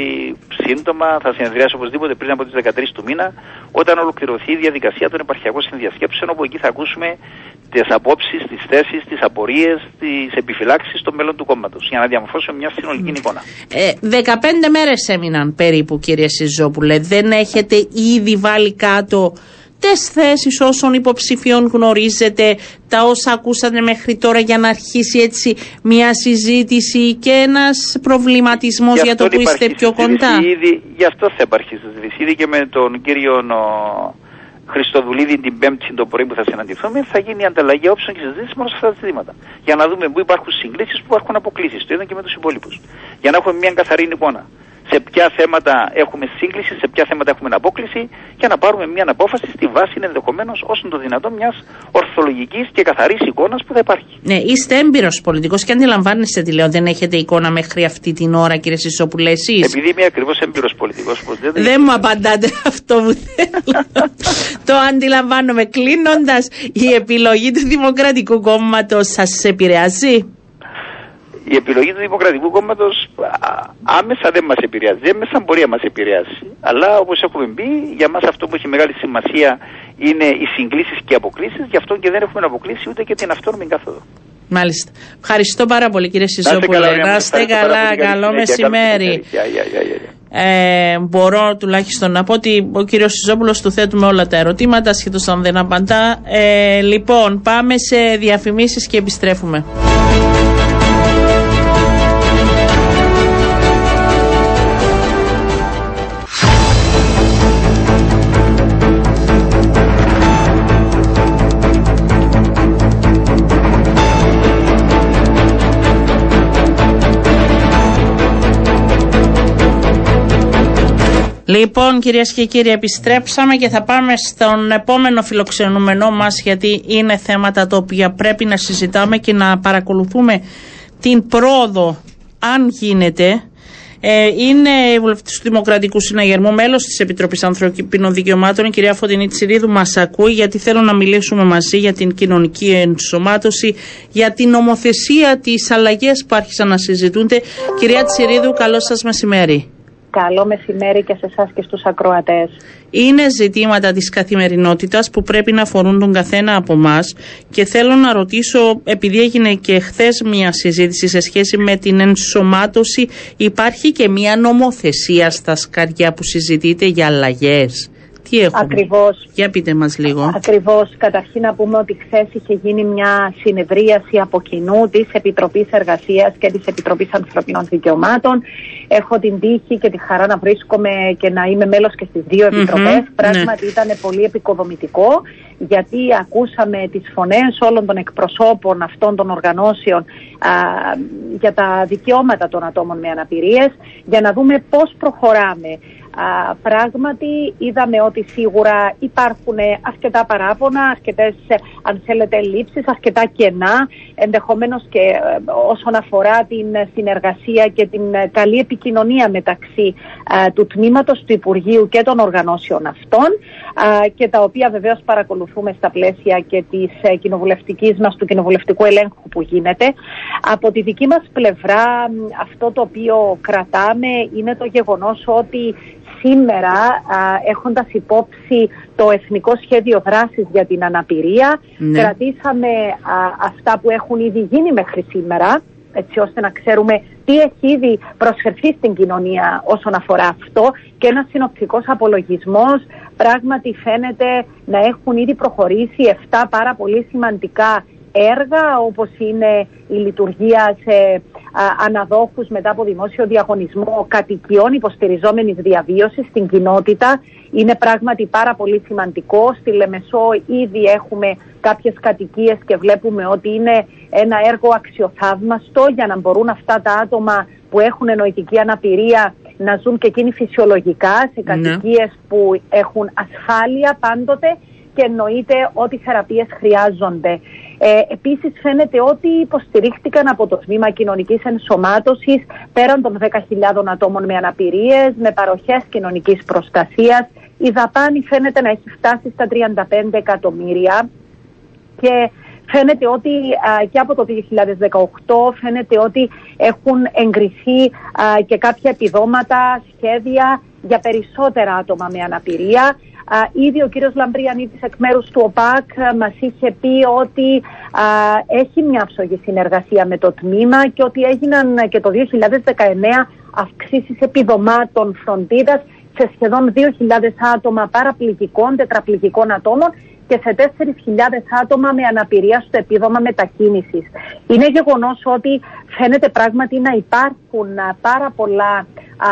σύντομα, θα συνεδριάσει οπωσδήποτε πριν από τις 13 του μήνα, όταν ολοκληρωθεί η διαδικασία των επαρχιακών συνδιασκέψεων, όπου εκεί θα ακούσουμε τις απόψεις, τις θέσεις, τις απορίες, τις επιφυλάξεις στο μέλλον του κόμματος, για να διαμορφώσουμε μια συνολική mm. εικόνα. Ε, 15 μέρες έμειναν περίπου, κύριε Σιζόπουλε. Δεν έχετε ήδη βάλει κάτω τις θέσεις όσων υποψηφίων γνωρίζετε, τα όσα ακούσατε μέχρι τώρα για να αρχίσει έτσι μια συζήτηση και ένας προβληματισμός για, το που είστε πιο κοντά; Ήδη, γι' αυτό θα υπάρχει συζήτηση. Ήδη και με τον κύριο Χριστοδουλίδη την Πέμπτη το πρωί που θα συναντηθούμε, θα γίνει η ανταλλαγή όψεων και συζήτηση μόνο σε αυτά τα ζητήματα. Για να δούμε πού υπάρχουν συγκλήσεις, πού υπάρχουν αποκλήσεις. Το είδαμε και με τους υπόλοιπους. Για να έχουμε μια καθαρή εικόνα σε ποια θέματα έχουμε σύγκληση, σε ποια θέματα έχουμε απόκληση για να πάρουμε μια απόφαση στη βάση ενδεχομένως όσο το δυνατόν μιας ορθολογικής και καθαρής εικόνας που θα υπάρχει. Ναι, είστε έμπειρος πολιτικός και αντιλαμβάνεστε τι λέω. Δεν έχετε εικόνα μέχρι αυτή την ώρα, κύριε Σισόπουλε, εσείς; Επειδή είμαι ακριβώς έμπειρος πολιτικός, δεν, δεν μου απαντάτε [laughs] αυτό που θέλω. το αντιλαμβάνομαι. Κλείνοντας, η επιλογή του Δημοκρατικού Κόμματος σας επηρεάζει; Η επιλογή του Δημοκρατικού Κόμματος άμεσα δεν μας επηρεάζει. Έμεσα μπορεί να μας επηρεάσει. Αλλά όπως έχουμε πει, για μας αυτό που έχει μεγάλη σημασία είναι οι συγκλήσεις και οι αποκλήσεις. Γι' αυτό και δεν έχουμε αποκλείσει ούτε και την αυτόνομη κάθοδο. Μάλιστα. Ευχαριστώ πάρα πολύ κύριε Σιζόπουλε. Να είστε καλά. Καλό μεσημέρι. Ε, μπορώ τουλάχιστον να πω ότι ο κύριος Σιζόπουλος του θέτουμε όλα τα ερωτήματα, σχεδόν αν δεν απαντά. Ε, λοιπόν, πάμε σε διαφημίσεις και επιστρέφουμε. Λοιπόν κυρίες και κύριοι επιστρέψαμε και θα πάμε στον επόμενο φιλοξενούμενό μας γιατί είναι θέματα τα οποία πρέπει να συζητάμε και να παρακολουθούμε την πρόοδο αν γίνεται. Ε, είναι η βουλευτής του Δημοκρατικού Συναγερμού, μέλος της Επιτροπής Ανθρωπίνων Δικαιωμάτων, η κυρία Φωτεινή Τσιρίδου. Μας ακούει, γιατί θέλω να μιλήσουμε μαζί για την κοινωνική ενσωμάτωση, για την νομοθεσία, τις αλλαγές που άρχισαν να συζητούνται. Κυρία Τσιρίδου, καλό σας μεσημέρι. Καλό μεσημέρι και σε εσάς και στους ακροατές. Είναι ζητήματα της καθημερινότητας που πρέπει να αφορούν τον καθένα από εμά και θέλω να ρωτήσω, επειδή έγινε και χθες μια συζήτηση σε σχέση με την ενσωμάτωση, υπάρχει και μια νομοθεσία στα σκαριά που συζητείτε για αλλαγές. Τι έχουμε; Ακριβώς. Για πείτε μας λίγο. Ακριβώς. Καταρχήν να πούμε ότι χθες είχε γίνει μια συνεδρίαση από κοινού της Επιτροπής Εργασίας και της Επιτροπής Ανθρωπίνων Δικαιωμάτων. Έχω την τύχη και τη χαρά να βρίσκομαι και να είμαι μέλος και στις δύο επιτροπές. Mm-hmm. Πράγματι ναι. ήταν πολύ επικοδομητικό γιατί ακούσαμε τις φωνές όλων των εκπροσώπων αυτών των οργανώσεων α, για τα δικαιώματα των ατόμων με αναπηρίες για να δούμε πώς προχωράμε Α, πράγματι είδαμε ότι σίγουρα υπάρχουν αρκετά παράπονα, αρκετές αν θέλετε λήψεις, αρκετά κενά ενδεχομένως και ε, όσον αφορά την συνεργασία και την καλή επικοινωνία μεταξύ ε, του τμήματος του Υπουργείου και των οργανώσεων αυτών και τα οποία βεβαίως παρακολουθούμε στα πλαίσια και της ε, κοινοβουλευτικής μας, του κοινοβουλευτικού ελέγχου που γίνεται. Από τη δική μας πλευρά αυτό το οποίο κρατάμε είναι το γεγονός ότι σήμερα α, έχοντας υπόψη το Εθνικό Σχέδιο Δράσης για την Αναπηρία ναι. κρατήσαμε αυτά που έχουν ήδη γίνει μέχρι σήμερα έτσι ώστε να ξέρουμε τι έχει ήδη προσφερθεί στην κοινωνία όσον αφορά αυτό και ένας συνοπτικός απολογισμός πράγματι φαίνεται να έχουν ήδη προχωρήσει 7 πάρα πολύ σημαντικά έργα όπως είναι η λειτουργία σε αναδόχους μετά από δημόσιο διαγωνισμό κατοικιών υποστηριζόμενης διαβίωσης στην κοινότητα. Είναι πράγματι πάρα πολύ σημαντικό. Στη Λεμεσό ήδη έχουμε κάποιες κατοικίες και βλέπουμε ότι είναι ένα έργο αξιοθαύμαστο για να μπορούν αυτά τα άτομα που έχουν νοητική αναπηρία να ζουν και εκείνοι φυσιολογικά σε κατοικίες που έχουν ασφάλεια πάντοτε και εννοείται ότι θεραπείες χρειάζονται. Ε, επίσης φαίνεται ότι υποστηρίχτηκαν από το Τμήμα Κοινωνικής Ενσωμάτωσης πέραν των 10.000 ατόμων με αναπηρίες, με παροχές κοινωνικής προστασίας. Η δαπάνη φαίνεται να έχει φτάσει στα 35 εκατομμύρια και φαίνεται ότι και από το 2018 φαίνεται ότι έχουν εγκριθεί και κάποια επιδόματα, σχέδια για περισσότερα άτομα με αναπηρία. Ήδη ο κύριος Λαμπριανίτης εκ μέρους του ΟΠΑΚ μας είχε πει ότι έχει μια ψωγή συνεργασία με το τμήμα και ότι έγιναν και το 2019 αυξήσεις επιδομάτων φροντίδας σε σχεδόν 2.000 άτομα παραπληγικών, τετραπληγικών ατόμων και σε 4.000 άτομα με αναπηρία στο επίδομα μετακίνησης. Είναι γεγονός ότι φαίνεται πράγματι να υπάρχουν πάρα πολλά α,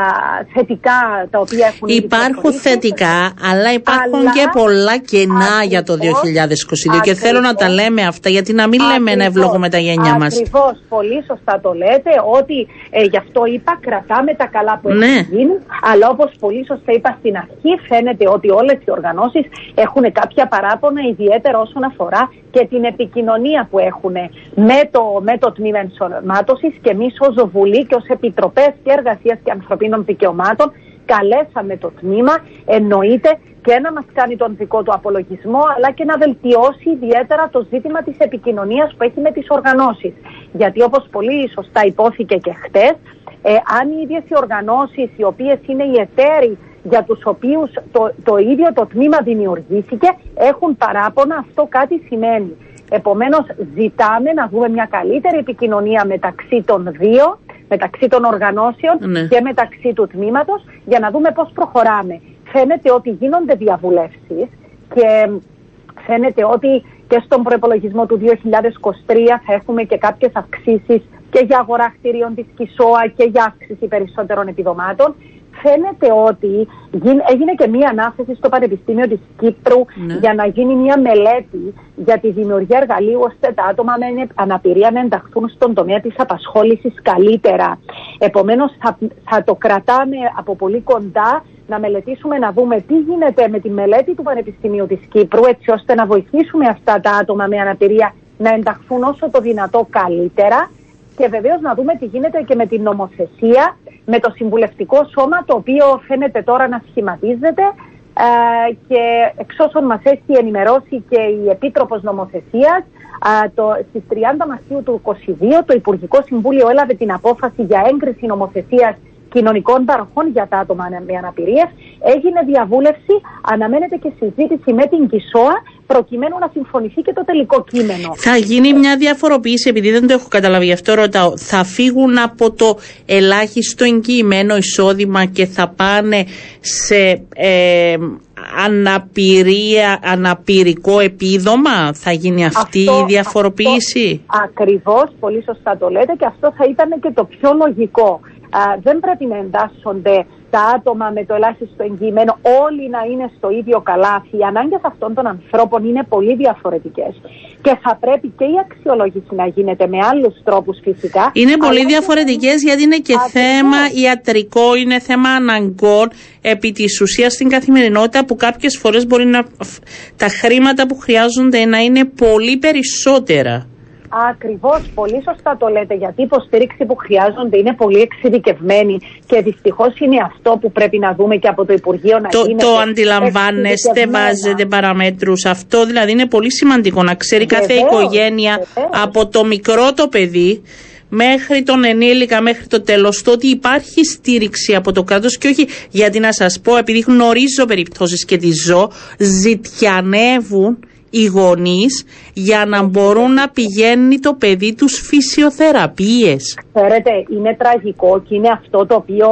θετικά τα οποία έχουν Υπάρχουν θετικά, αλλά υπάρχουν και πολλά κενά για το 2022 και θέλω να τα λέμε αυτά γιατί να μην λέμε να ευλογούμε τα γένια μας. Ακριβώς, πολύ σωστά το λέτε ότι ε, γι' αυτό είπα κρατάμε τα καλά που ναι. έχουν γίνει αλλά όπως πολύ σωστά είπα στην αρχή φαίνεται ότι όλες οι οργανώσεις έχουν κάποια παράπονα ιδιαίτερα όσον αφορά και την επικοινωνία που έχουν με το, με το τμήμα ενσωμάτωσης και εμείς ως Βουλή και ως Επιτροπές και Εργασίας και Ανθρωπίνων Δικαιωμάτων καλέσαμε το τμήμα, εννοείται και να μας κάνει τον δικό του απολογισμό αλλά και να βελτιώσει ιδιαίτερα το ζήτημα της επικοινωνίας που έχει με τις οργανώσεις. Γιατί όπως πολύ σωστά υπόθηκε και χτες, ε, αν οι ίδιες οι οργανώσεις οι οποίες είναι οι εταίροι για τους οποίους το, το ίδιο το τμήμα δημιουργήθηκε έχουν παράπονα, αυτό κάτι σημαίνει. Επομένως ζητάμε να δούμε μια καλύτερη επικοινωνία μεταξύ των δύο, μεταξύ των οργανώσεων Ναι. και μεταξύ του τμήματος για να δούμε πώς προχωράμε. Φαίνεται ότι γίνονται διαβουλεύσεις και φαίνεται ότι και στον προπολογισμό του 2023 θα έχουμε και κάποιες αυξήσεις και για αγορά κτηρίων της ΚΙΣΟΑ και για αύξηση περισσότερων επιδομάτων. Φαίνεται ότι γίν- έγινε και μία ανάθεση στο Πανεπιστήμιο της Κύπρου Ναι. για να γίνει μία μελέτη για τη δημιουργία εργαλείου ώστε τα άτομα με αναπηρία να ενταχθούν στον τομέα της απασχόλησης καλύτερα. Επομένως θα, θα το κρατάμε από πολύ κοντά να μελετήσουμε να δούμε τι γίνεται με τη μελέτη του Πανεπιστημίου της Κύπρου έτσι ώστε να βοηθήσουμε αυτά τα άτομα με αναπηρία να ενταχθούν όσο το δυνατό καλύτερα και βεβαίως να δούμε τι γίνεται και με την νομοθεσία, με το συμβουλευτικό σώμα το οποίο φαίνεται τώρα να σχηματίζεται ε, και εξ όσων μας έχει ενημερώσει και η Επίτροπος Νομοθεσίας ε, το, στις 30 Μαρτίου του 2022 το Υπουργικό Συμβούλιο έλαβε την απόφαση για έγκριση νομοθεσίας κοινωνικών παροχών για τα άτομα με αναπηρίες. Έγινε διαβούλευση, αναμένεται και συζήτηση με την ΚΙΣΟΑ προκειμένου να συμφωνηθεί και το τελικό κείμενο. Θα γίνει μια διαφοροποίηση, επειδή δεν το έχω καταλάβει, γι' αυτό ρωτάω. Θα φύγουν από το ελάχιστο εγγυημένο εισόδημα και θα πάνε σε ε, αναπηρία, αναπηρικό επίδομα; Θα γίνει αυτή Αυτό- η διαφοροποίηση; Αυτό, ακριβώς, πολύ σωστά το λέτε και αυτό θα ήταν και το πιο λογικό. Α, δεν πρέπει να εντάσσονται τα άτομα με το ελάχιστο εγγυημένο όλοι να είναι στο ίδιο καλάθι. Οι ανάγκες αυτών των ανθρώπων είναι πολύ διαφορετικές και θα πρέπει και η αξιολόγηση να γίνεται με άλλους τρόπους φυσικά. Είναι αλλά πολύ και- διαφορετικές γιατί είναι και Ακριβώς. θέμα ιατρικό, είναι θέμα αναγκών επί της ουσίας στην καθημερινότητα που κάποιες φορές μπορεί να τα χρήματα που χρειάζονται να είναι πολύ περισσότερα. Ακριβώς, πολύ σωστά το λέτε, γιατί η υποστήριξη που χρειάζονται είναι πολύ εξειδικευμένη και δυστυχώς είναι αυτό που πρέπει να δούμε και από το Υπουργείο να Το, γίνεται. το αντιλαμβάνεστε, εξειδικευμένα. βάζετε παραμέτρους. Αυτό δηλαδή είναι πολύ σημαντικό να ξέρει κάθε Βεβαίως, οικογένεια βεβαίως. από το μικρό το παιδί μέχρι τον ενήλικα, μέχρι το τέλος, το ότι υπάρχει στήριξη από το κράτος και όχι γιατί να σας πω, επειδή γνωρίζω περιπτώσεις και τη ζω, ζητιανεύουν οι γονείς για να μπορούν να πηγαίνει το παιδί τους φυσιοθεραπείες. Ξέρετε, είναι τραγικό και είναι αυτό το οποίο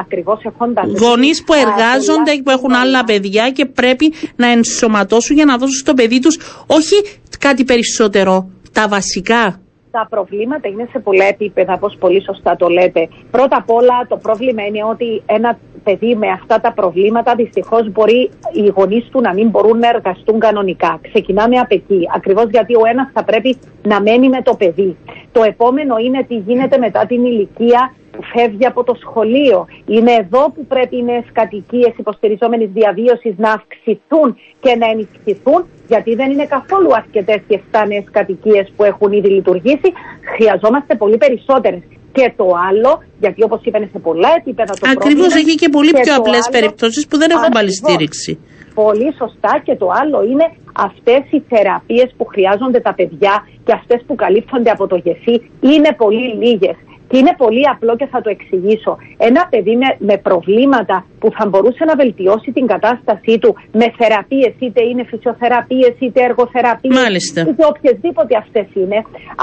ακριβώς έχοντας. Γονείς που εργάζονται και που έχουν άλλα παιδιά και πρέπει να ενσωματώσουν για να δώσουν στο παιδί τους όχι κάτι περισσότερο, τα βασικά. Τα προβλήματα είναι σε πολλά επίπεδα, όπως πολύ σωστά το λέτε. Πρώτα απ' όλα, το πρόβλημα είναι ότι ένα παιδί με αυτά τα προβλήματα δυστυχώς μπορεί οι γονείς του να μην μπορούν να εργαστούν κανονικά. Ξεκινάμε από εκεί. Ακριβώς γιατί ο ένας θα πρέπει να μένει με το παιδί. Το επόμενο είναι τι γίνεται μετά την ηλικία που φεύγει από το σχολείο. Είναι εδώ που πρέπει οι νέες κατοικίες υποστηριζόμενης διαβίωσης να αυξηθούν και να ενισχυθούν, γιατί δεν είναι καθόλου αρκετές οι 7 νέες κατοικίες που έχουν ήδη λειτουργήσει. Χρειαζόμαστε πολύ περισσότερες. Και το άλλο, γιατί όπως είπαν σε πολλά επίπεδα το Ακριβώς έχει και πολύ πιο απλές περιπτώσεις που δεν έχουν πάλι στήριξη. Πολύ σωστά και το άλλο είναι αυτές οι θεραπείες που χρειάζονται τα παιδιά και αυτές που καλύπτονται από το ΓΕΣΥ είναι πολύ λίγες. Και είναι πολύ απλό και θα το εξηγήσω. Ένα παιδί με, με προβλήματα που θα μπορούσε να βελτιώσει την κατάστασή του με θεραπείες, είτε είναι φυσιοθεραπείες, είτε εργοθεραπείες, Μάλιστα. είτε οποιασδήποτε αυτές είναι,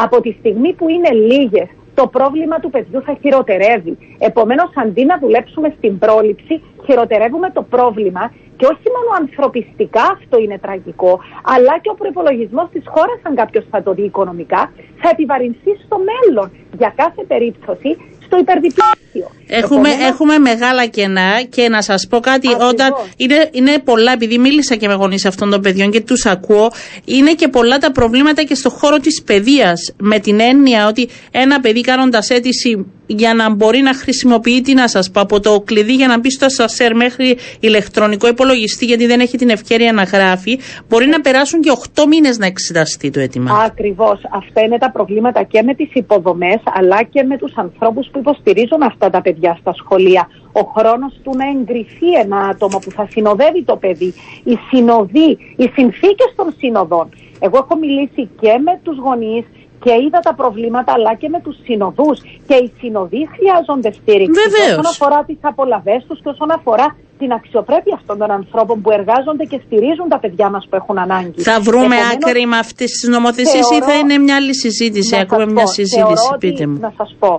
από τη στιγμή που είναι λίγες το πρόβλημα του παιδιού θα χειροτερεύει. Επομένως, αντί να δουλέψουμε στην πρόληψη, χειροτερεύουμε το πρόβλημα και όχι μόνο ανθρωπιστικά αυτό είναι τραγικό, αλλά και ο προπολογισμό της χώρας, αν κάποιος θα το δει οικονομικά, θα επιβαρυνθεί στο μέλλον για κάθε περίπτωση στο υπερδιπλάσιο. Έχουμε, έχουμε μεγάλα κενά και να σας πω κάτι, όταν είναι, είναι πολλά, επειδή μίλησα και με γονείς αυτών των παιδιών και τους ακούω, είναι και πολλά τα προβλήματα και στο χώρο της παιδείας, με την έννοια ότι ένα παιδί κάνοντας αίτηση για να μπορεί να χρησιμοποιεί, τι να σας πω, από το κλειδί για να μπει στο ασασέρ μέχρι ηλεκτρονικό υπολογιστή, γιατί δεν έχει την ευκαιρία να γράφει, μπορεί να περάσουν και 8 μήνες να εξεταστεί το αίτημα. Ακριβώς. Αυτά είναι τα προβλήματα και με τις υποδομές, αλλά και με τους ανθρώπους που υποστηρίζουν αυτά τα παιδιά στα σχολεία. Ο χρόνος του να εγκριθεί ένα άτομο που θα συνοδεύει το παιδί, οι συνοδοί, οι συνθήκες των συνοδών. Εγώ έχω μιλήσει και με τους γονείς και είδα τα προβλήματα αλλά και με τους συνοδούς και οι συνοδοί χρειάζονται στήριξη Βεβαίως. όσον αφορά τις απολαβές τους και όσον αφορά την αξιοπρέπεια αυτών των ανθρώπων που εργάζονται και στηρίζουν τα παιδιά μας που έχουν ανάγκη. Θα βρούμε Επομένως, άκρη με αυτές τις νομοθεσίες ή θα θεωρώ- είναι μια άλλη συζήτηση, να ακούμε σας μια πω, συζήτηση, θεωρώ πείτε ότι, μου. Να σας πω,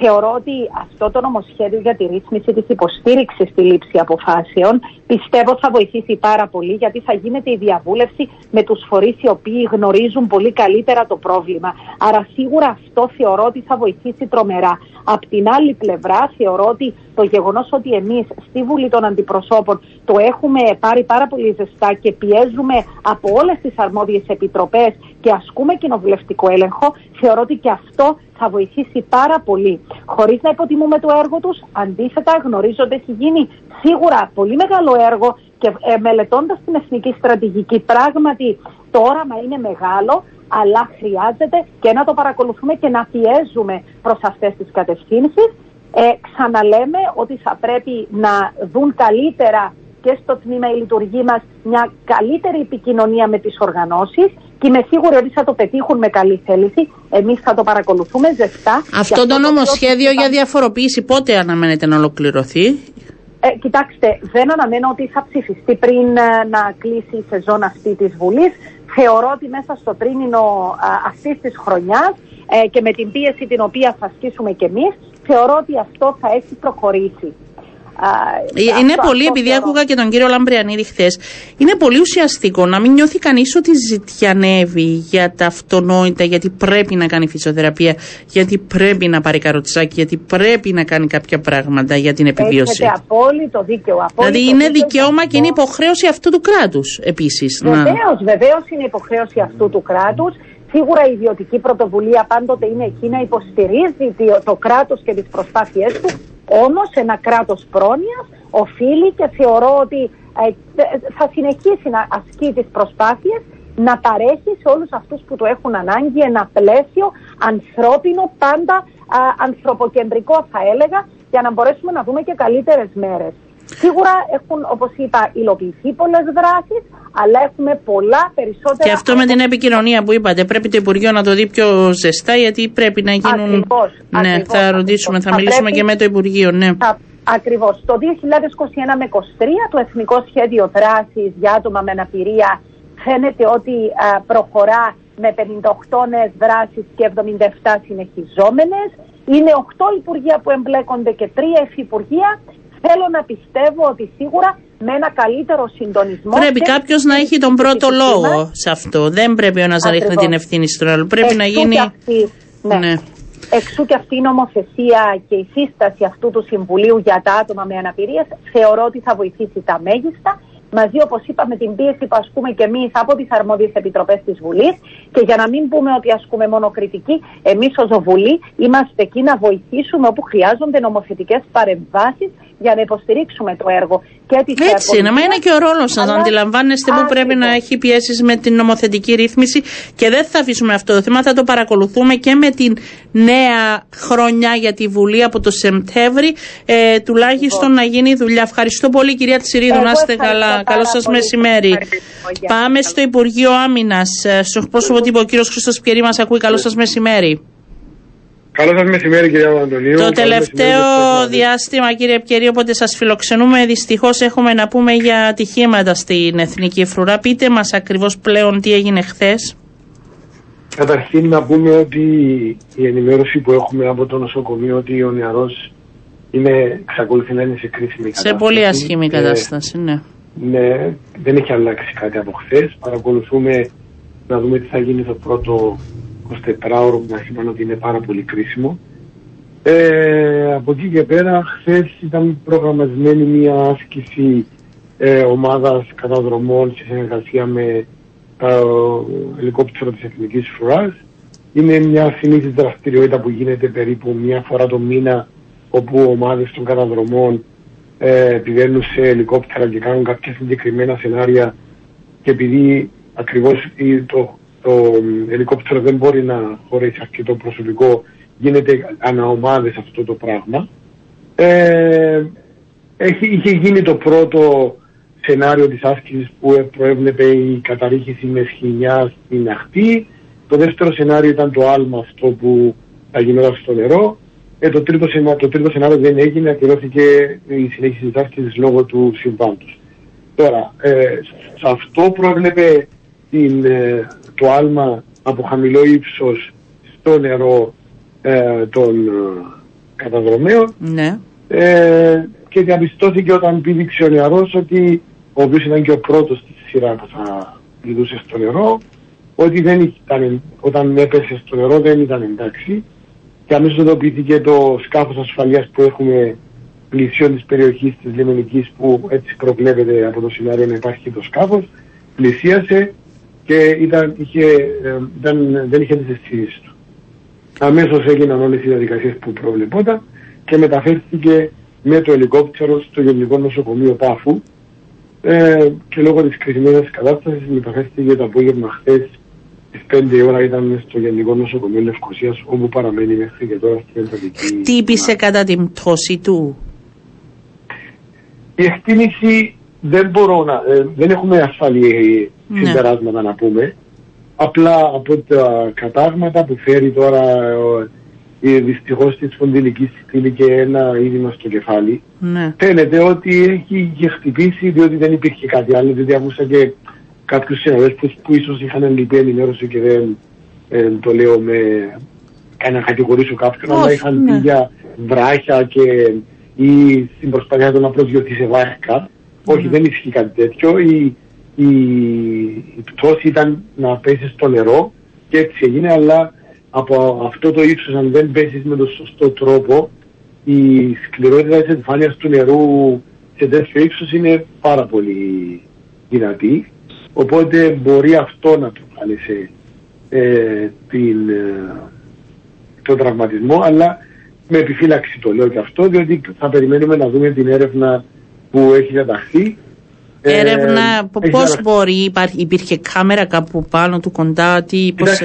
θεωρώ ότι αυτό το νομοσχέδιο για τη ρύθμιση της υποστήριξης στη λήψη αποφάσεων πιστεύω θα βοηθήσει πάρα πολύ γιατί θα γίνεται η διαβούλευση με τους φορείς οι οποίοι γνωρίζουν πολύ καλύτερα το πρόβλημα. Άρα σίγουρα αυτό θεωρώ ότι θα βοηθήσει τρομερά. Απ' την άλλη πλευρά θεωρώ ότι το γεγονός ότι εμείς στη Βουλή των Αντιπροσώπων το έχουμε πάρει πάρα πολύ ζεστά και πιέζουμε από όλες τις αρμόδιες επιτροπές και ασκούμε κοινοβουλευτικό έλεγχο, θεωρώ ότι και αυτό θα βοηθήσει πάρα πολύ. Χωρίς να υποτιμούμε το έργο τους, αντίθετα γνωρίζω ότι έχει γίνει σίγουρα πολύ μεγάλο έργο και ε, μελετώντας την εθνική στρατηγική πράγματι το όραμα είναι μεγάλο, αλλά χρειάζεται και να το παρακολουθούμε και να πιέζουμε προς αυτές τις κατευθύνσεις. Ε, ξαναλέμε ότι θα πρέπει να δουν καλύτερα και στο τμήμα η λειτουργή μας μια καλύτερη επικοινωνία με τις οργανώσεις και είμαι σίγουρη ότι θα το πετύχουν με καλή θέληση. Εμείς θα το παρακολουθούμε ζεστά. Αυτό Και το οποίο νομοσχέδιο για είπα- διαφοροποίηση πότε αναμένεται να ολοκληρωθεί; Ε, κοιτάξτε, δεν αναμένω ότι θα ψηφιστεί πριν ε, να κλείσει η σεζόν αυτή της Βουλής. Θεωρώ ότι μέσα στο τρίμηνο αυτής της χρονιάς ε, και με την πίεση την οποία θα ασκήσουμε κι εμείς, θεωρώ ότι αυτό θα έχει προχωρήσει. Α, Ε, Είναι αυτό- πολύ, αυτό επειδή θεωρώ. άκουγα και τον κύριο Λαμπριανίδη χθες, είναι πολύ ουσιαστικό να μην νιώθει κανείς ότι ζητιανεύει για τα αυτονόητα, γιατί πρέπει να κάνει φυσιοθεραπεία, γιατί πρέπει να πάρει καροτσάκι, γιατί πρέπει να κάνει κάποια πράγματα για την επιβίωση. Έχετε απόλυτο δίκαιο. Απόλυτο Δηλαδή είναι δίκαιο δικαίωμα και είναι γι' αυτό. υποχρέωση αυτού του κράτους επίσης. Βεβαίως, βεβαίως είναι υποχρέωση αυτού του κράτους. Σίγουρα η ιδιωτική πρωτοβουλία πάντοτε είναι εκεί να υποστηρίζει το- το κράτος και τις προσπάθειές του. Όμω ένα κράτος πρόνοιας οφείλει και θεωρώ ότι ε, θα συνεχίσει να ασκεί τις προσπάθειες να παρέχει σε όλους αυτούς που το έχουν ανάγκη ένα πλαίσιο ανθρώπινο, πάντα α, ανθρωποκεντρικό θα έλεγα, για να μπορέσουμε να δούμε και καλύτερες μέρες. Σίγουρα έχουν, όπως είπα, υλοποιηθεί πολλές δράσεις, αλλά έχουμε πολλά περισσότερα... Και αυτό με την επικοινωνία που είπατε, πρέπει το Υπουργείο να το δει πιο ζεστά, γιατί πρέπει να γίνουν. Ακριβώς, ναι, ακριβώς, θα ακριβώς. ρωτήσουμε, θα, Θα μιλήσουμε πρέπει- και με το Υπουργείο, ναι. Α, Ακριβώς. Το 2021 με 23 το Εθνικό Σχέδιο Δράσης για άτομα με αναπηρία φαίνεται ότι α, προχωρά με 58 νέες δράσεις και 77 συνεχιζόμενες. Είναι 8 Υπουργεία που εμπλέκονται και 3 Υφυπουργεία. Θέλω να πιστεύω ότι σίγουρα με ένα καλύτερο συντονισμό... Πρέπει και κάποιος στην να έχει τον πρώτο κυβέρνηση λόγο μας, σε αυτό. Δεν πρέπει ο ένας να ρίχνει Ακριβώς. την ευθύνη στον άλλο. Πρέπει να Εξού γίνει. και αυτή, ναι. Ναι. Εξού και αυτή η νομοθεσία και η σύσταση αυτού του Συμβουλίου για τα άτομα με αναπηρίες θεωρώ ότι θα βοηθήσει τα μέγιστα μαζί, όπως είπαμε, την πίεση που ασκούμε και εμείς από τις αρμόδιες επιτροπές της Βουλής. Και για να μην πούμε ότι ασκούμε μόνο κριτική, εμείς ως Βουλή είμαστε εκεί να βοηθήσουμε όπου χρειάζονται νομοθετικές παρεμβάσεις για να υποστηρίξουμε το έργο και τη Έτσι είναι, μα είναι και ο ρόλος σας. Να αντιλαμβάνεστε που πρέπει να έχει πιέσεις με την νομοθετική ρύθμιση και δεν θα αφήσουμε αυτό το θέμα. Θα το παρακολουθούμε και με την νέα χρονιά για τη Βουλή από το Σεπτέμβρη. Ε, τουλάχιστον να γίνει δουλειά. Ευχαριστώ πολύ, κυρία Τσιρίδου. Να είστε καλά. Καλό σας μεσημέρι. Πάμε στο Υπουργείο Άμυνας. Ε, στο πρόσωπο τύπο, ο κύριος Χρήστος Πιερή μας ακούει. Καλό σας μεσημέρι. Καλό σας μεσημέρι, κύριε Αντωνίου. Το τελευταίο διάστημα, κύριε Επικερή, όποτε σας φιλοξενούμε, δυστυχώς έχουμε να πούμε για ατυχήματα στην Εθνική Φρουρά. Πείτε μας ακριβώς πλέον τι έγινε χθες. Καταρχήν να πούμε ότι η ενημέρωση που έχουμε από το νοσοκομείο ότι ο νεαρός είναι, εξακολουθεί να είναι σε κρίσιμη κατάσταση. Σε πολύ ασχήμη κατάσταση, ναι. Ναι, δεν έχει αλλάξει κάτι από χθες. Παρακολουθούμε να δούμε τι θα γίνει το πρώτο 24ωρο που μας είπαν ότι είναι πάρα πολύ κρίσιμο. Ε, από εκεί και πέρα, χθες ήταν προγραμματισμένη μια άσκηση ε, ομάδας καταδρομών σε συνεργασία με το ελικόπτερο της Εθνικής Φρουράς. Είναι μια συνήθις δραστηριότητα που γίνεται περίπου μια φορά το μήνα όπου ομάδες των καταδρομών ε, πηγαίνουν σε ελικόπτερα και κάνουν κάποια συγκεκριμένα σενάρια και επειδή ακριβώς το, το ελικόπτερο δεν μπορεί να χωρέσει αρκετό προσωπικό γίνεται αναομάδες αυτό το πράγμα. Ε, έχει, είχε γίνει το πρώτο σενάριο της άσκησης που προέβλεπε η καταρρίχηση με σχοινιά στην αχτή. Το δεύτερο σενάριο ήταν το άλμα αυτό που θα γινόταν στο νερό. Ε, το, τρίτο, το τρίτο σενάριο δεν έγινε, ακυρώθηκε η συνέχιση της άσκησης λόγω του συμβάντος. Τώρα, ε, σε αυτό προέβλεπε την, ε, το άλμα από χαμηλό ύψος στο νερό ε, των ε, καταδρομέων. Ναι. ε, και διαπιστώθηκε όταν πήδηξε ο νεαρός ότι ο οποίος ήταν και ο πρώτος στη σειρά που θα πηδούσε στο νερό ότι δεν ήταν, όταν έπεσε στο νερό δεν ήταν εντάξει. Και αμέσως ειδοποιήθηκε το σκάφος ασφαλείας που έχουμε πλησίον της περιοχής της λιμενικής που έτσι προβλέπεται από το σενάριο να υπάρχει το σκάφος. Πλησίασε και ήταν, είχε, ε, ήταν, δεν είχε τις αισθήσεις του. Αμέσως έγιναν όλες οι διαδικασίες που προβλεπόταν και μεταφέρθηκε με το ελικόπτερο στο Γενικό Νοσοκομείο Πάφου ε, και λόγω της κρισμένης κατάστασης μεταφέρθηκε το απόγευμα χθες στις 5 ώρα ήταν στο Γενικό Νοσοκομείο Λευκοσίας όπου παραμένει μέχρι και τώρα στην εντατική. Χτύπησε κατά την πτώση του; Η εκτίμηση δεν μπορώ να, ε, δεν έχουμε ασφαλή ναι. συμπεράσματα να πούμε. Απλά από τα κατάγματα που φέρει τώρα η δυστυχώς της σπονδυλική στήλη και ένα είδημα στο κεφάλι. Ναι. Φαίνεται ότι έχει είχε χτυπήσει διότι δεν υπήρχε κάτι άλλο. Διότι άκουσα και κάποιους συναδέλφους που ίσως είχαν λυπή ενημέρωση και δεν ε, το λέω με κανένα κατηγορήσω κάποιον, αλλά είχαν ναι. πει για βράχια και ή στην προσπάθεια του να προσγειωθεί σε βάρκα. Όχι, ναι. δεν ισχύει κάτι τέτοιο. Η, η, η πτώση ήταν να πέσεις στο νερό και έτσι έγινε, αλλά από αυτό το ύψος αν δεν πέσεις με τον σωστό τρόπο η σκληρότητα της επιφάνειας του νερού σε τέτοιο ύψος είναι πάρα πολύ δυνατή οπότε μπορεί αυτό να προκάλεσε ε, την, ε, τον τραυματισμό αλλά με επιφύλαξη το λέω και αυτό διότι θα περιμένουμε να δούμε την έρευνα που έχει διαταχθεί Έρευνα, ε, πώς μπορεί, υπάρχει, υπήρχε κάμερα κάπου πάνω του κοντά, τι, πώς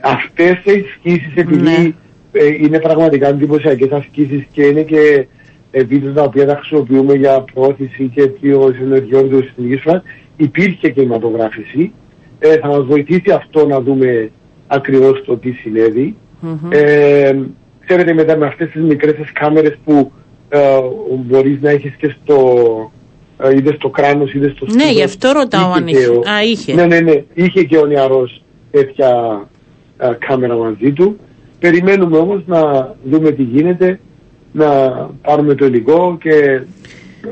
αυτές οι ασκήσεις επειδή ναι. ε, είναι πραγματικά εντυπωσιακές ασκήσεις και είναι και βίντεο τα οποία τα χρησιμοποιούμε για πρόθεση και αιτίο ενεργειών του συντηρικής φράσης, υπήρχε και αιματογράφηση. Ε, θα μας βοηθήσει αυτό να δούμε ακριβώς το τι συνέβη. Mm-hmm. Ε, ξέρετε μετά με αυτές τις μικρές κάμερες που ε, μπορείς να έχεις και στο ε, είτε στο κράνος είτε στο σπίτι. Ναι, γι' αυτό ρωτάω αν είχε. Α, είχε. Ναι, ναι, ναι. Είχε και ο νεαρός τέτοια κάμερα μαζί του. Περιμένουμε όμως να δούμε τι γίνεται, να πάρουμε το υλικό και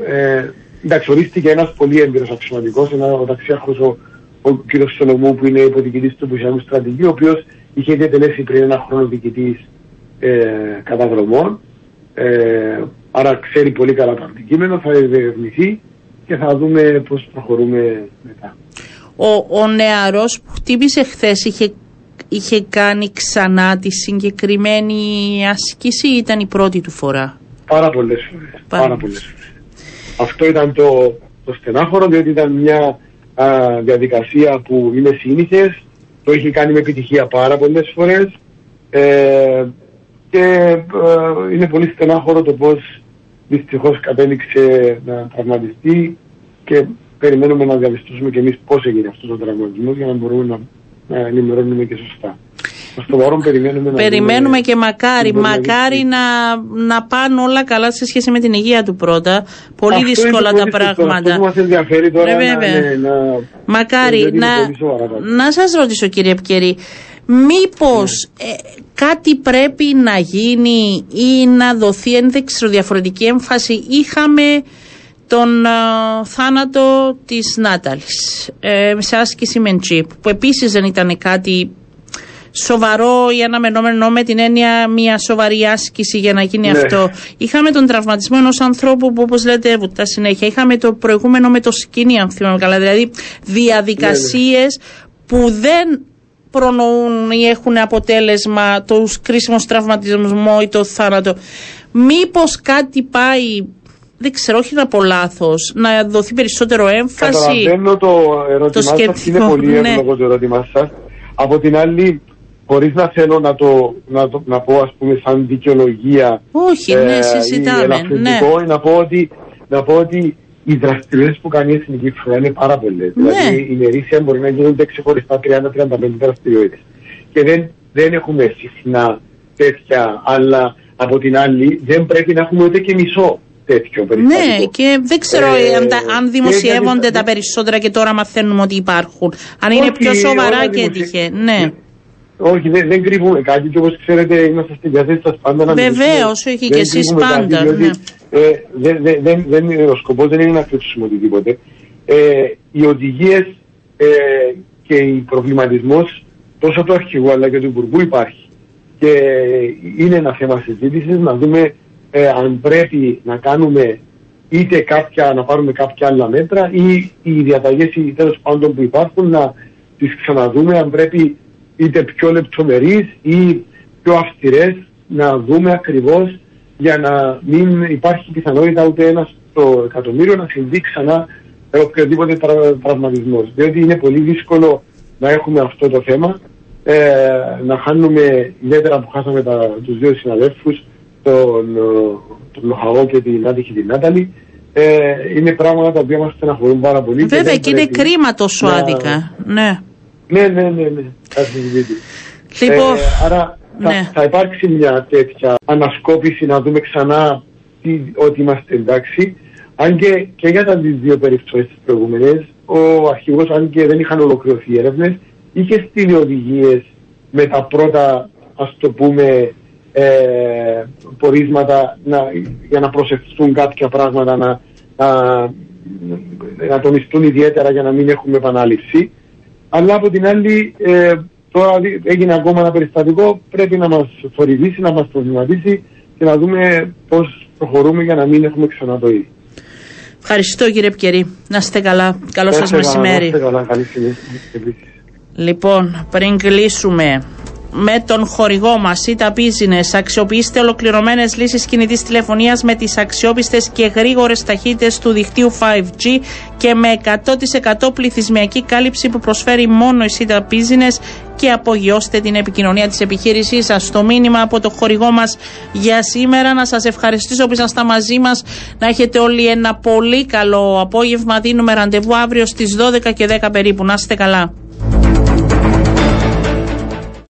ε, εντάξει ορίστηκε ένας πολύ έμπειρος αξιωματικός, ένα ταξιάρχος ο, ο κ. Σολομού που είναι υποδικητής του Πουσιανού Στρατηγίου, ο οποίος είχε διατελέσει πριν ένα χρόνο διοικητής ε, καταδρομών, ε, άρα ξέρει πολύ καλά το αντικείμενο, θα διερευνηθεί και θα δούμε πώς προχωρούμε μετά. Ο, ο νεαρός που χτύπησε χθες είχε, είχε κάνει ξανά τη συγκεκριμένη άσκηση ή ήταν η πρώτη του φορά; Πάρα πολλές φορές. Πάρα Πάρα, πολλές φορές. Αυτό ήταν το, το στενάχωρο διότι ήταν μια α, διαδικασία που είναι σύνηθες. Το είχε κάνει με επιτυχία πάρα πολλές φορές. Ε, και ε, είναι πολύ στενάχωρο το πώς δυστυχώς κατέληξε να τραυματιστεί και περιμένουμε να διαπιστώσουμε και εμείς πώς έγινε αυτός ο τραυματισμός για να μπορούμε να, να ενημερώνουμε και σωστά. Προς το παρόν περιμένουμε να Περιμένουμε δούμε και μακάρι, τι μπορεί να μακάρι γίνει. να, να πάνε όλα καλά σε σχέση με την υγεία του πρώτα. Πολύ Αυτό είναι δύσκολα το τα πολύ σωστό. Αυτό πράγματα. που μας ενδιαφέρει τώρα Ναι, να, βέβαια. ναι, να, Μακάρι γιατί είναι να, πολύ σοβαρά τα να σας ρωτήσω κύριε Επικερή, μήπως Ναι. ε, κάτι πρέπει να γίνει ή να δοθεί εν δεν ξέρω, διαφορετική έμφαση. Είχαμε τον ε, θάνατο της Νάταλης ε, σε άσκηση με τζιπ που επίσης δεν ήταν κάτι σοβαρό ή αναμενόμενο με την έννοια μια σοβαρή άσκηση για να γίνει Ναι. αυτό. Είχαμε τον τραυματισμό ενός ανθρώπου που, όπως λέτε, βούτα συνέχεια. Είχαμε το προηγούμενο με το σκηνή, αν θυμάμαι καλά. Δηλαδή, διαδικασίες που δεν προνοούν ή έχουν αποτέλεσμα του κρίσιμο τραυματισμό ή το θάνατο. Μήπως κάτι πάει, δεν ξέρω, όχι να πω λάθος, να δοθεί περισσότερο έμφαση. Καταλαβαίνω το ερώτημά Το σας, σκεπτικό, είναι πολύ ναι. εύλογο το ερώτημά σας. Από την άλλη, χωρίς να θέλω να το, να το να πω ας πούμε σαν δικαιολογία Όχι, ε, ναι, ή συζητάμε. Ναι. ελαφρυντικό, να πω ότι, να πω ότι οι δραστηριότητες που κάνει η Εθνική Φρουρά είναι πάρα πολλές. Ναι. Δηλαδή η ημερήσια μπορεί να γίνονται ξεχωριστά 30-35 δραστηριότητες. Και δεν, δεν έχουμε συχνά τέτοια, αλλά από την άλλη δεν πρέπει να έχουμε ούτε και μισό τέτοιο περιστατικό. Ναι, και δεν ξέρω Ε, αν, τα- αν και δημοσιεύονται γιατί- τα περισσότερα και τώρα μαθαίνουμε ότι υπάρχουν. Αν είναι Όχι, πιο σοβαρά όλα και δημοσιε- έτυχε. Ναι. Όχι, δεν, δεν κρύβουμε κάτι και όπως ξέρετε είμαστε στη διάθεση σας πάντα να Βεβαίως, μιλήσουμε. όχι, Δεν και εσείς κρύβουμε κάτι, πάντα, διότι, ναι. Ε, δεν, δεν, δεν, δεν, είναι- ο σκοπός δεν είναι να κρύψουμε οτιδήποτε. Ε, οι οδηγίες ε, και οι προβληματισμός τόσο του αρχηγού αλλά και του υπουργού υπάρχει. Και είναι ένα θέμα συζήτησης να δούμε ε, αν πρέπει να κάνουμε είτε κάποια, να πάρουμε κάποια άλλα μέτρα ή οι διαταγές ή τέλος πάντων που υπάρχουν να τις ξαναδούμε αν πρέπει είτε πιο λεπτομερείς ή πιο αυστηρές να δούμε ακριβώς για να μην υπάρχει πιθανότητα ούτε ένας στο εκατομμύριο να συμβεί ξανά ε, οποιοδήποτε τρα, τραυματισμός. Διότι είναι πολύ δύσκολο να έχουμε αυτό το θέμα, ε, να χάνουμε, ιδιαίτερα που χάσαμε τα, τους δύο συναδέλφους, τον, ε, τον Λοχαγό και την άτυχη την Νάταλη, ε, είναι πράγματα τα οποία μας στεναχωρούν πάρα πολύ. Βέβαια δεν και είναι πρέπει κρίμα τόσο να- άδικα. Ναι. Ναι, ναι, ναι, ναι. Κάτι συζητή. Λοιπόν, Ε, άρα θα, ναι. θα υπάρξει μια τέτοια ανασκόπηση να δούμε ξανά τι, ότι είμαστε εντάξει. Αν και, και για τα τις δύο περιπτώσεις τις προηγούμενες, ο αρχηγός, αν και δεν είχαν ολοκληρωθεί οι έρευνες, είχε στείλει οδηγίες με τα πρώτα, ας το πούμε, ε, πορίσματα να, για να προσεχθούν κάποια πράγματα, να, να, να τονιστούν ιδιαίτερα για να μην έχουμε επανάληψη. Αλλά από την άλλη, ε, τώρα δι- έγινε ακόμα ένα περιστατικό, πρέπει να μας θορυβήσει, να μας προβληματίσει και να δούμε πώς προχωρούμε για να μην έχουμε ξανά το ίδιο. ευχαριστώ κύριε Επικερή. Να είστε καλά. Καλό σας Να είστε καλά, μεσημέρι. να είστε καλά, καλή συνέχεια. Επίσης. Λοιπόν, πριν κλείσουμε με τον χορηγό μας, ΙΤΑ Business, αξιοποιήστε ολοκληρωμένες λύσεις κινητής τηλεφωνίας με τις αξιόπιστες και γρήγορες ταχύτητες του δικτύου 5G και με 100% πληθυσμιακή κάλυψη που προσφέρει μόνο η ΣΥΤΑ Business και απογειώστε την επικοινωνία της επιχείρησής σας. Το μήνυμα από το χορηγό μας για σήμερα να σας ευχαριστήσω που ήσασταν μαζί μας. Να έχετε όλοι ένα πολύ καλό απόγευμα. Δίνουμε ραντεβού αύριο στις 12 και 10 περίπου. Να είστε καλά.